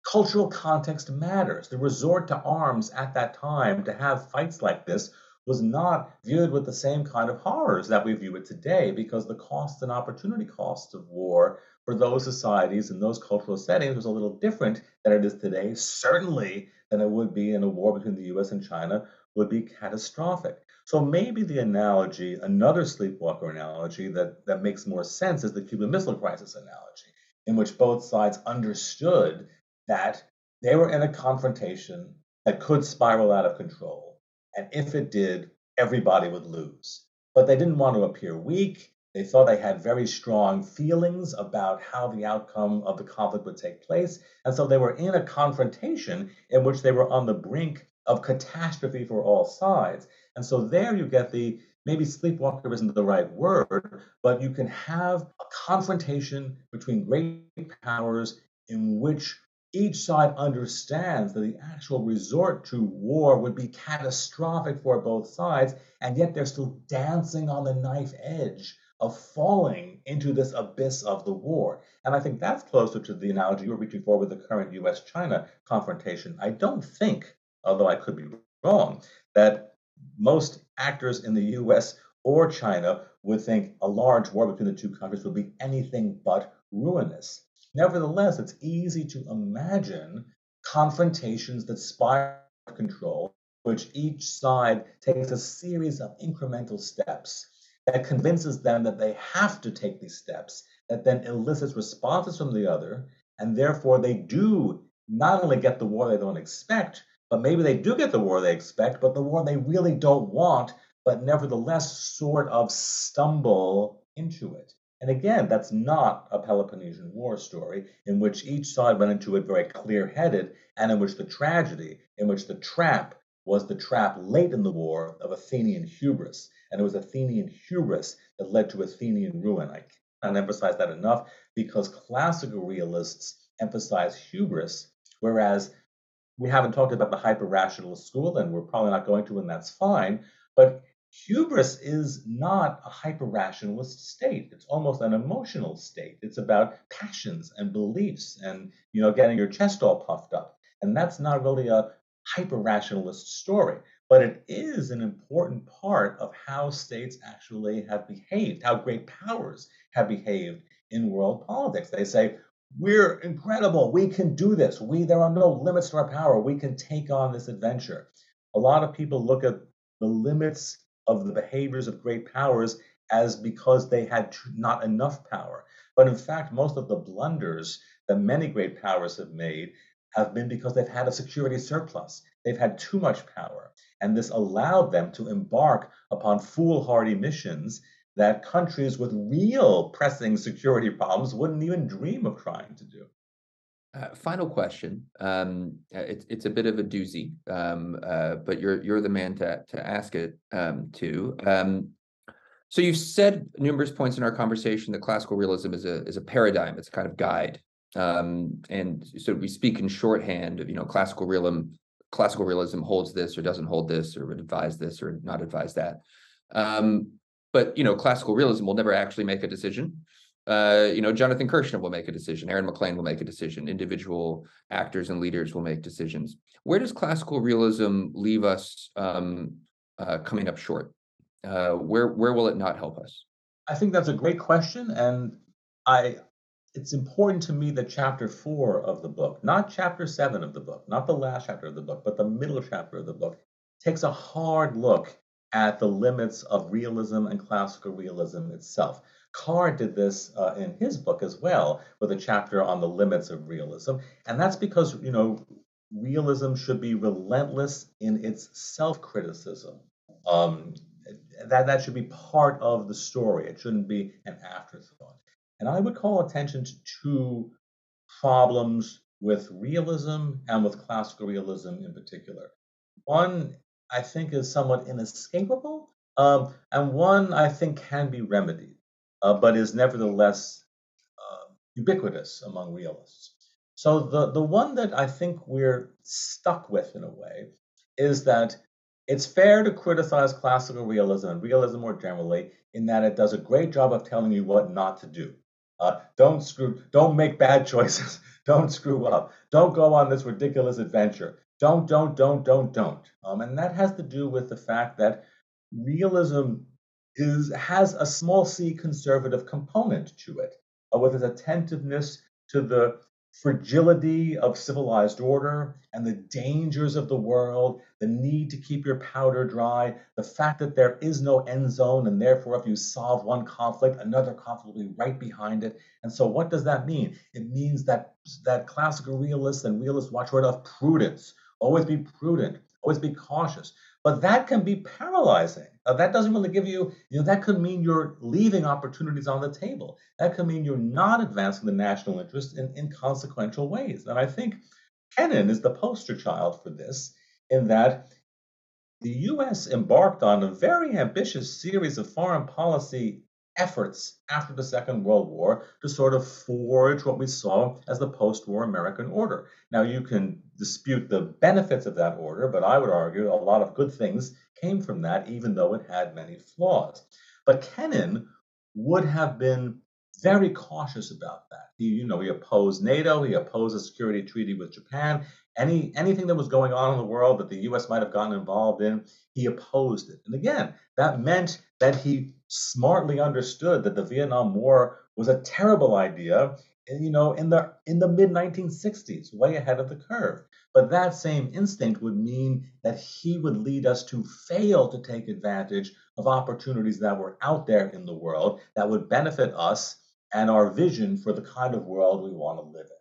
cultural context matters. The resort to arms at that time to have fights like this was not viewed with the same kind of horrors that we view it today because the cost and opportunity costs of war for those societies and those cultural settings was a little different than it is today, certainly than it would be in a war between the US and China would be catastrophic. So maybe the analogy, another sleepwalker analogy that, that makes more sense is the Cuban Missile Crisis analogy, in which both sides understood that they were in a confrontation that could spiral out of control. And if it did, everybody would lose. But they didn't want to appear weak. They thought they had very strong feelings about how the outcome of the conflict would take place. And so they were in a confrontation in which they were on the brink of catastrophe for all sides. And so there you get the maybe sleepwalker isn't the right word, but you can have a confrontation between great powers in which each side understands that the actual resort to war would be catastrophic for both sides, and yet they're still dancing on the knife edge of falling into this abyss of the war. And I think that's closer to the analogy you're reaching for with the current US China confrontation. I don't think, although I could be wrong, that most actors in the US or China would think a large war between the two countries would be anything but ruinous. Nevertheless, it's easy to imagine confrontations that spiral out of control, which each side takes a series of incremental steps that convinces them that they have to take these steps, that then elicits responses from the other, and therefore they do not only get the war they don't expect, but maybe they do get the war they expect, but the war they really don't want, but nevertheless sort of stumble into it. And again, that's not a Peloponnesian War story in which each side went into it very clear headed, and in which the tragedy, in which the trap was the trap late in the war of Athenian hubris. And it was Athenian hubris that led to Athenian ruin. I can't emphasize that enough because classical realists emphasize hubris, whereas we haven't talked about the hyper rationalist school, and we're probably not going to, and that's fine. But hubris is not a hyper rationalist state it's almost an emotional state it's about passions and beliefs and you know getting your chest all puffed up And that's not really a hyper rationalist story, but it is an important part of how states actually have behaved, how great powers have behaved in world politics. They say, we're incredible. We can do this. We there are no limits to our power. We can take on this adventure. A lot of people look at the limits of the behaviors of great powers as because they had not enough power. But in fact, most of the blunders that many great powers have made have been because they've had a security surplus. They've had too much power. And this allowed them to embark upon foolhardy missions that countries with real pressing security problems wouldn't even dream of trying to do. Uh, final question. Um, uh, it's it's a bit of a doozy, um, uh, but you're you're the man to to ask it um, to. Um, so you've said numerous points in our conversation that classical realism is a is a paradigm. It's a kind of guide, um, and so we speak in shorthand of you know classical realism. Classical realism holds this or doesn't hold this or would advise this or not advise that. Um, but you know, classical realism will never actually make a decision. Uh, you know, Jonathan Kirshner will make a decision. Aaron MacLean will make a decision. Individual actors and leaders will make decisions. Where does classical realism leave us um, uh, coming up short? Uh, where where will it not help us? I think that's a great question, and I it's important to me that chapter four of the book, not chapter seven of the book, not the last chapter of the book, but the middle chapter of the book, takes a hard look at the limits of realism and classical realism itself. Carr did this uh, in his book as well, with a chapter on the limits of realism, and that's because you know realism should be relentless in its self-criticism. Um, that that should be part of the story. It shouldn't be an afterthought. And I would call attention to two problems with realism and with classical realism in particular. One I think is somewhat inescapable, um, and one I think can be remedied, uh, but is nevertheless uh, ubiquitous among realists. So the, the one that I think we're stuck with in a way is that it's fair to criticize classical realism and realism more generally in that it does a great job of telling you what not to do. Uh, don't screw, don't make bad choices. don't screw up. Don't go on this ridiculous adventure don't, don't, don't, don't, don't. Um, and that has to do with the fact that realism is has a small c conservative component to it, uh, with its attentiveness to the fragility of civilized order and the dangers of the world, the need to keep your powder dry, the fact that there is no end zone, and therefore, if you solve one conflict, another conflict will be right behind it. And so, what does that mean? It means that that classical realists and realists watchword of prudence, Always be prudent. Always be cautious. But that can be paralyzing. Uh, that doesn't really give you, you know, that could mean you're leaving opportunities on the table. That could mean you're not advancing the national interest in inconsequential ways. And I think Kennan is the poster child for this, in that the US embarked on a very ambitious series of foreign policy efforts after the Second World War to sort of forge what we saw as the post war American order. Now, you can dispute the benefits of that order, but I would argue a lot of good things came from that, even though it had many flaws. But Kennan would have been very cautious about that. He, you know, he opposed NATO, he opposed a security treaty with Japan. Any anything that was going on in the world that the U.S. might have gotten involved in, he opposed it. And again, that meant that he smartly understood that the Vietnam War was a terrible idea, you know, in the in the mid 1960s, way ahead of the curve. But that same instinct would mean that he would lead us to fail to take advantage of opportunities that were out there in the world that would benefit us and our vision for the kind of world we want to live in.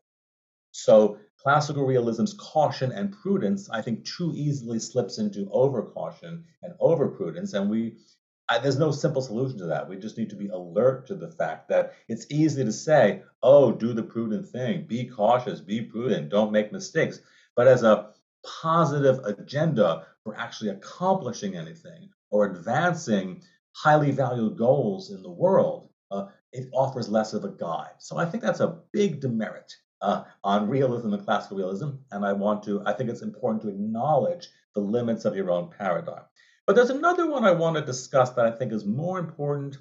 So classical realism's caution and prudence, I think, too easily slips into overcaution and overprudence, and we I, there's no simple solution to that. We just need to be alert to the fact that it's easy to say, "Oh, do the prudent thing, be cautious, be prudent, don't make mistakes." But as a positive agenda for actually accomplishing anything or advancing highly valued goals in the world, uh, it offers less of a guide. So I think that's a big demerit uh, on realism and classical realism. And I want to, I think it's important to acknowledge the limits of your own paradigm. But there's another one I want to discuss that I think is more important,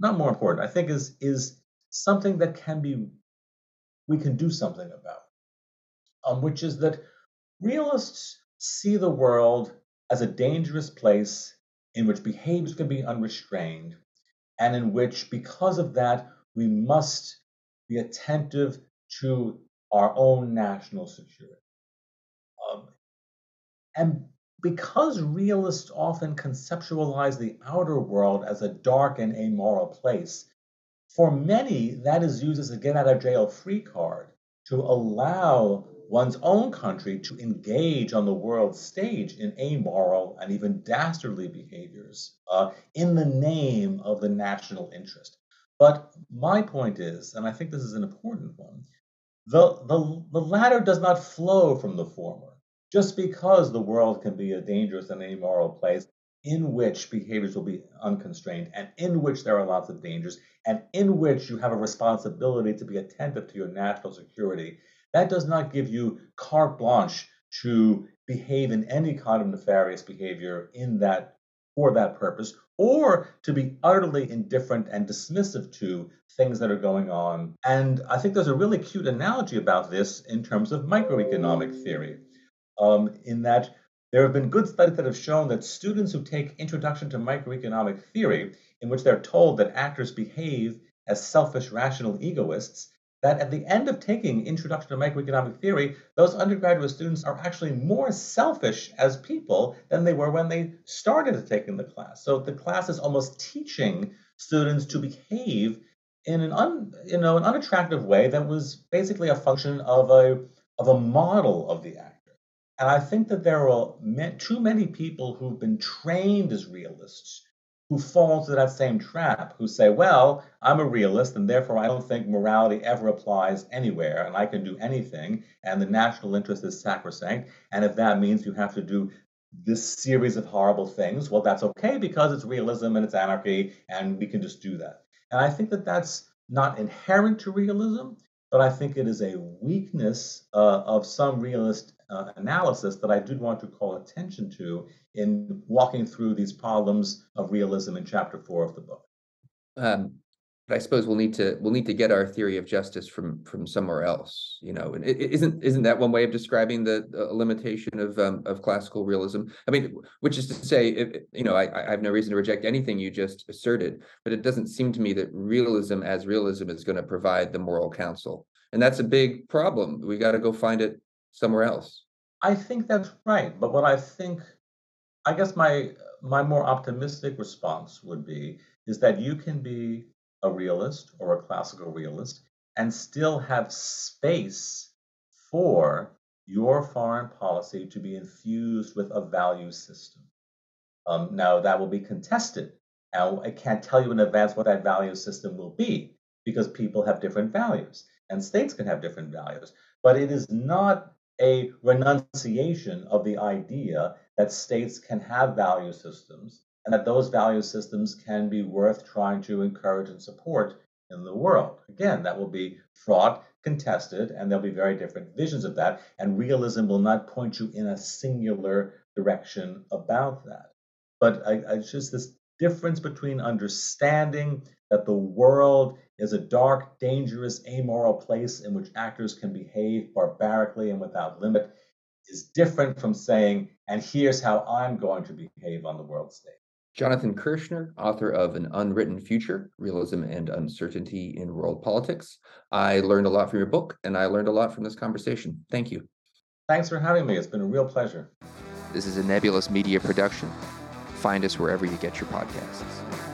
not more important, I think is is something that can be we can do something about, um, which is that realists see the world as a dangerous place in which behaviors can be unrestrained, and in which, because of that, we must be attentive to our own national security. Um, and because realists often conceptualize the outer world as a dark and amoral place, for many, that is used as a get out of jail free card to allow one's own country to engage on the world stage in amoral and even dastardly behaviors uh, in the name of the national interest. But my point is, and I think this is an important one, the, the, the latter does not flow from the former. Just because the world can be a dangerous and amoral place in which behaviors will be unconstrained and in which there are lots of dangers and in which you have a responsibility to be attentive to your national security that does not give you carte blanche to behave in any kind of nefarious behavior in that for that purpose or to be utterly indifferent and dismissive to things that are going on. And i think there's a really cute analogy about this in terms of microeconomic theory um, in that there have been good studies that have shown that students who take introduction to microeconomic theory in which they're told that actors behave as selfish rational egoists that at the end of taking Introduction to Microeconomic Theory, those undergraduate students are actually more selfish as people than they were when they started taking the class. So the class is almost teaching students to behave in an un, you know an unattractive way that was basically a function of a of a model of the actor. And I think that there are too many people who've been trained as realists who fall into that same trap, who say, well, I'm a realist, and therefore I don't think morality ever applies anywhere, and I can do anything, and the national interest is sacrosanct. And if that means you have to do this series of horrible things, well, that's okay because it's realism and it's anarchy, and we can just do that. And I think that that's not inherent to realism, but I think it is a weakness uh, of some realist uh, analysis that I did want to call attention to in walking through these problems of realism in chapter four of the book. Um, but I suppose we'll need to we'll need to get our theory of justice from from somewhere else, you know. And is isn't isn't that one way of describing the, the limitation of um, of classical realism? I mean, which is to say, if, you know, I, I have no reason to reject anything you just asserted, but it doesn't seem to me that realism as realism is going to provide the moral counsel, and that's a big problem. We got to go find it somewhere else. I think that's right. But what I think, I guess my my more optimistic response would be is that you can be a realist or a classical realist and still have space for your foreign policy to be infused with a value system. Um, now, that will be contested. Now, I can't tell you in advance what that value system will be because people have different values and states can have different values. But it is not a renunciation of the idea that states can have value systems and that those value systems can be worth trying to encourage and support in the world. Again, that will be fraught, contested, and there'll be very different visions of that. And realism will not point you in a singular direction about that. But I, I just this difference between understanding that the world is a dark, dangerous, amoral place in which actors can behave barbarically and without limit is different from saying, and here's how I'm going to behave on the world stage. Jonathan Kirshner, author of An Unwritten Future Realism and Uncertainty in World Politics. I learned a lot from your book, and I learned a lot from this conversation. Thank you. Thanks for having me. It's been a real pleasure. This is a Nebulous Media production. Find us wherever you get your podcasts.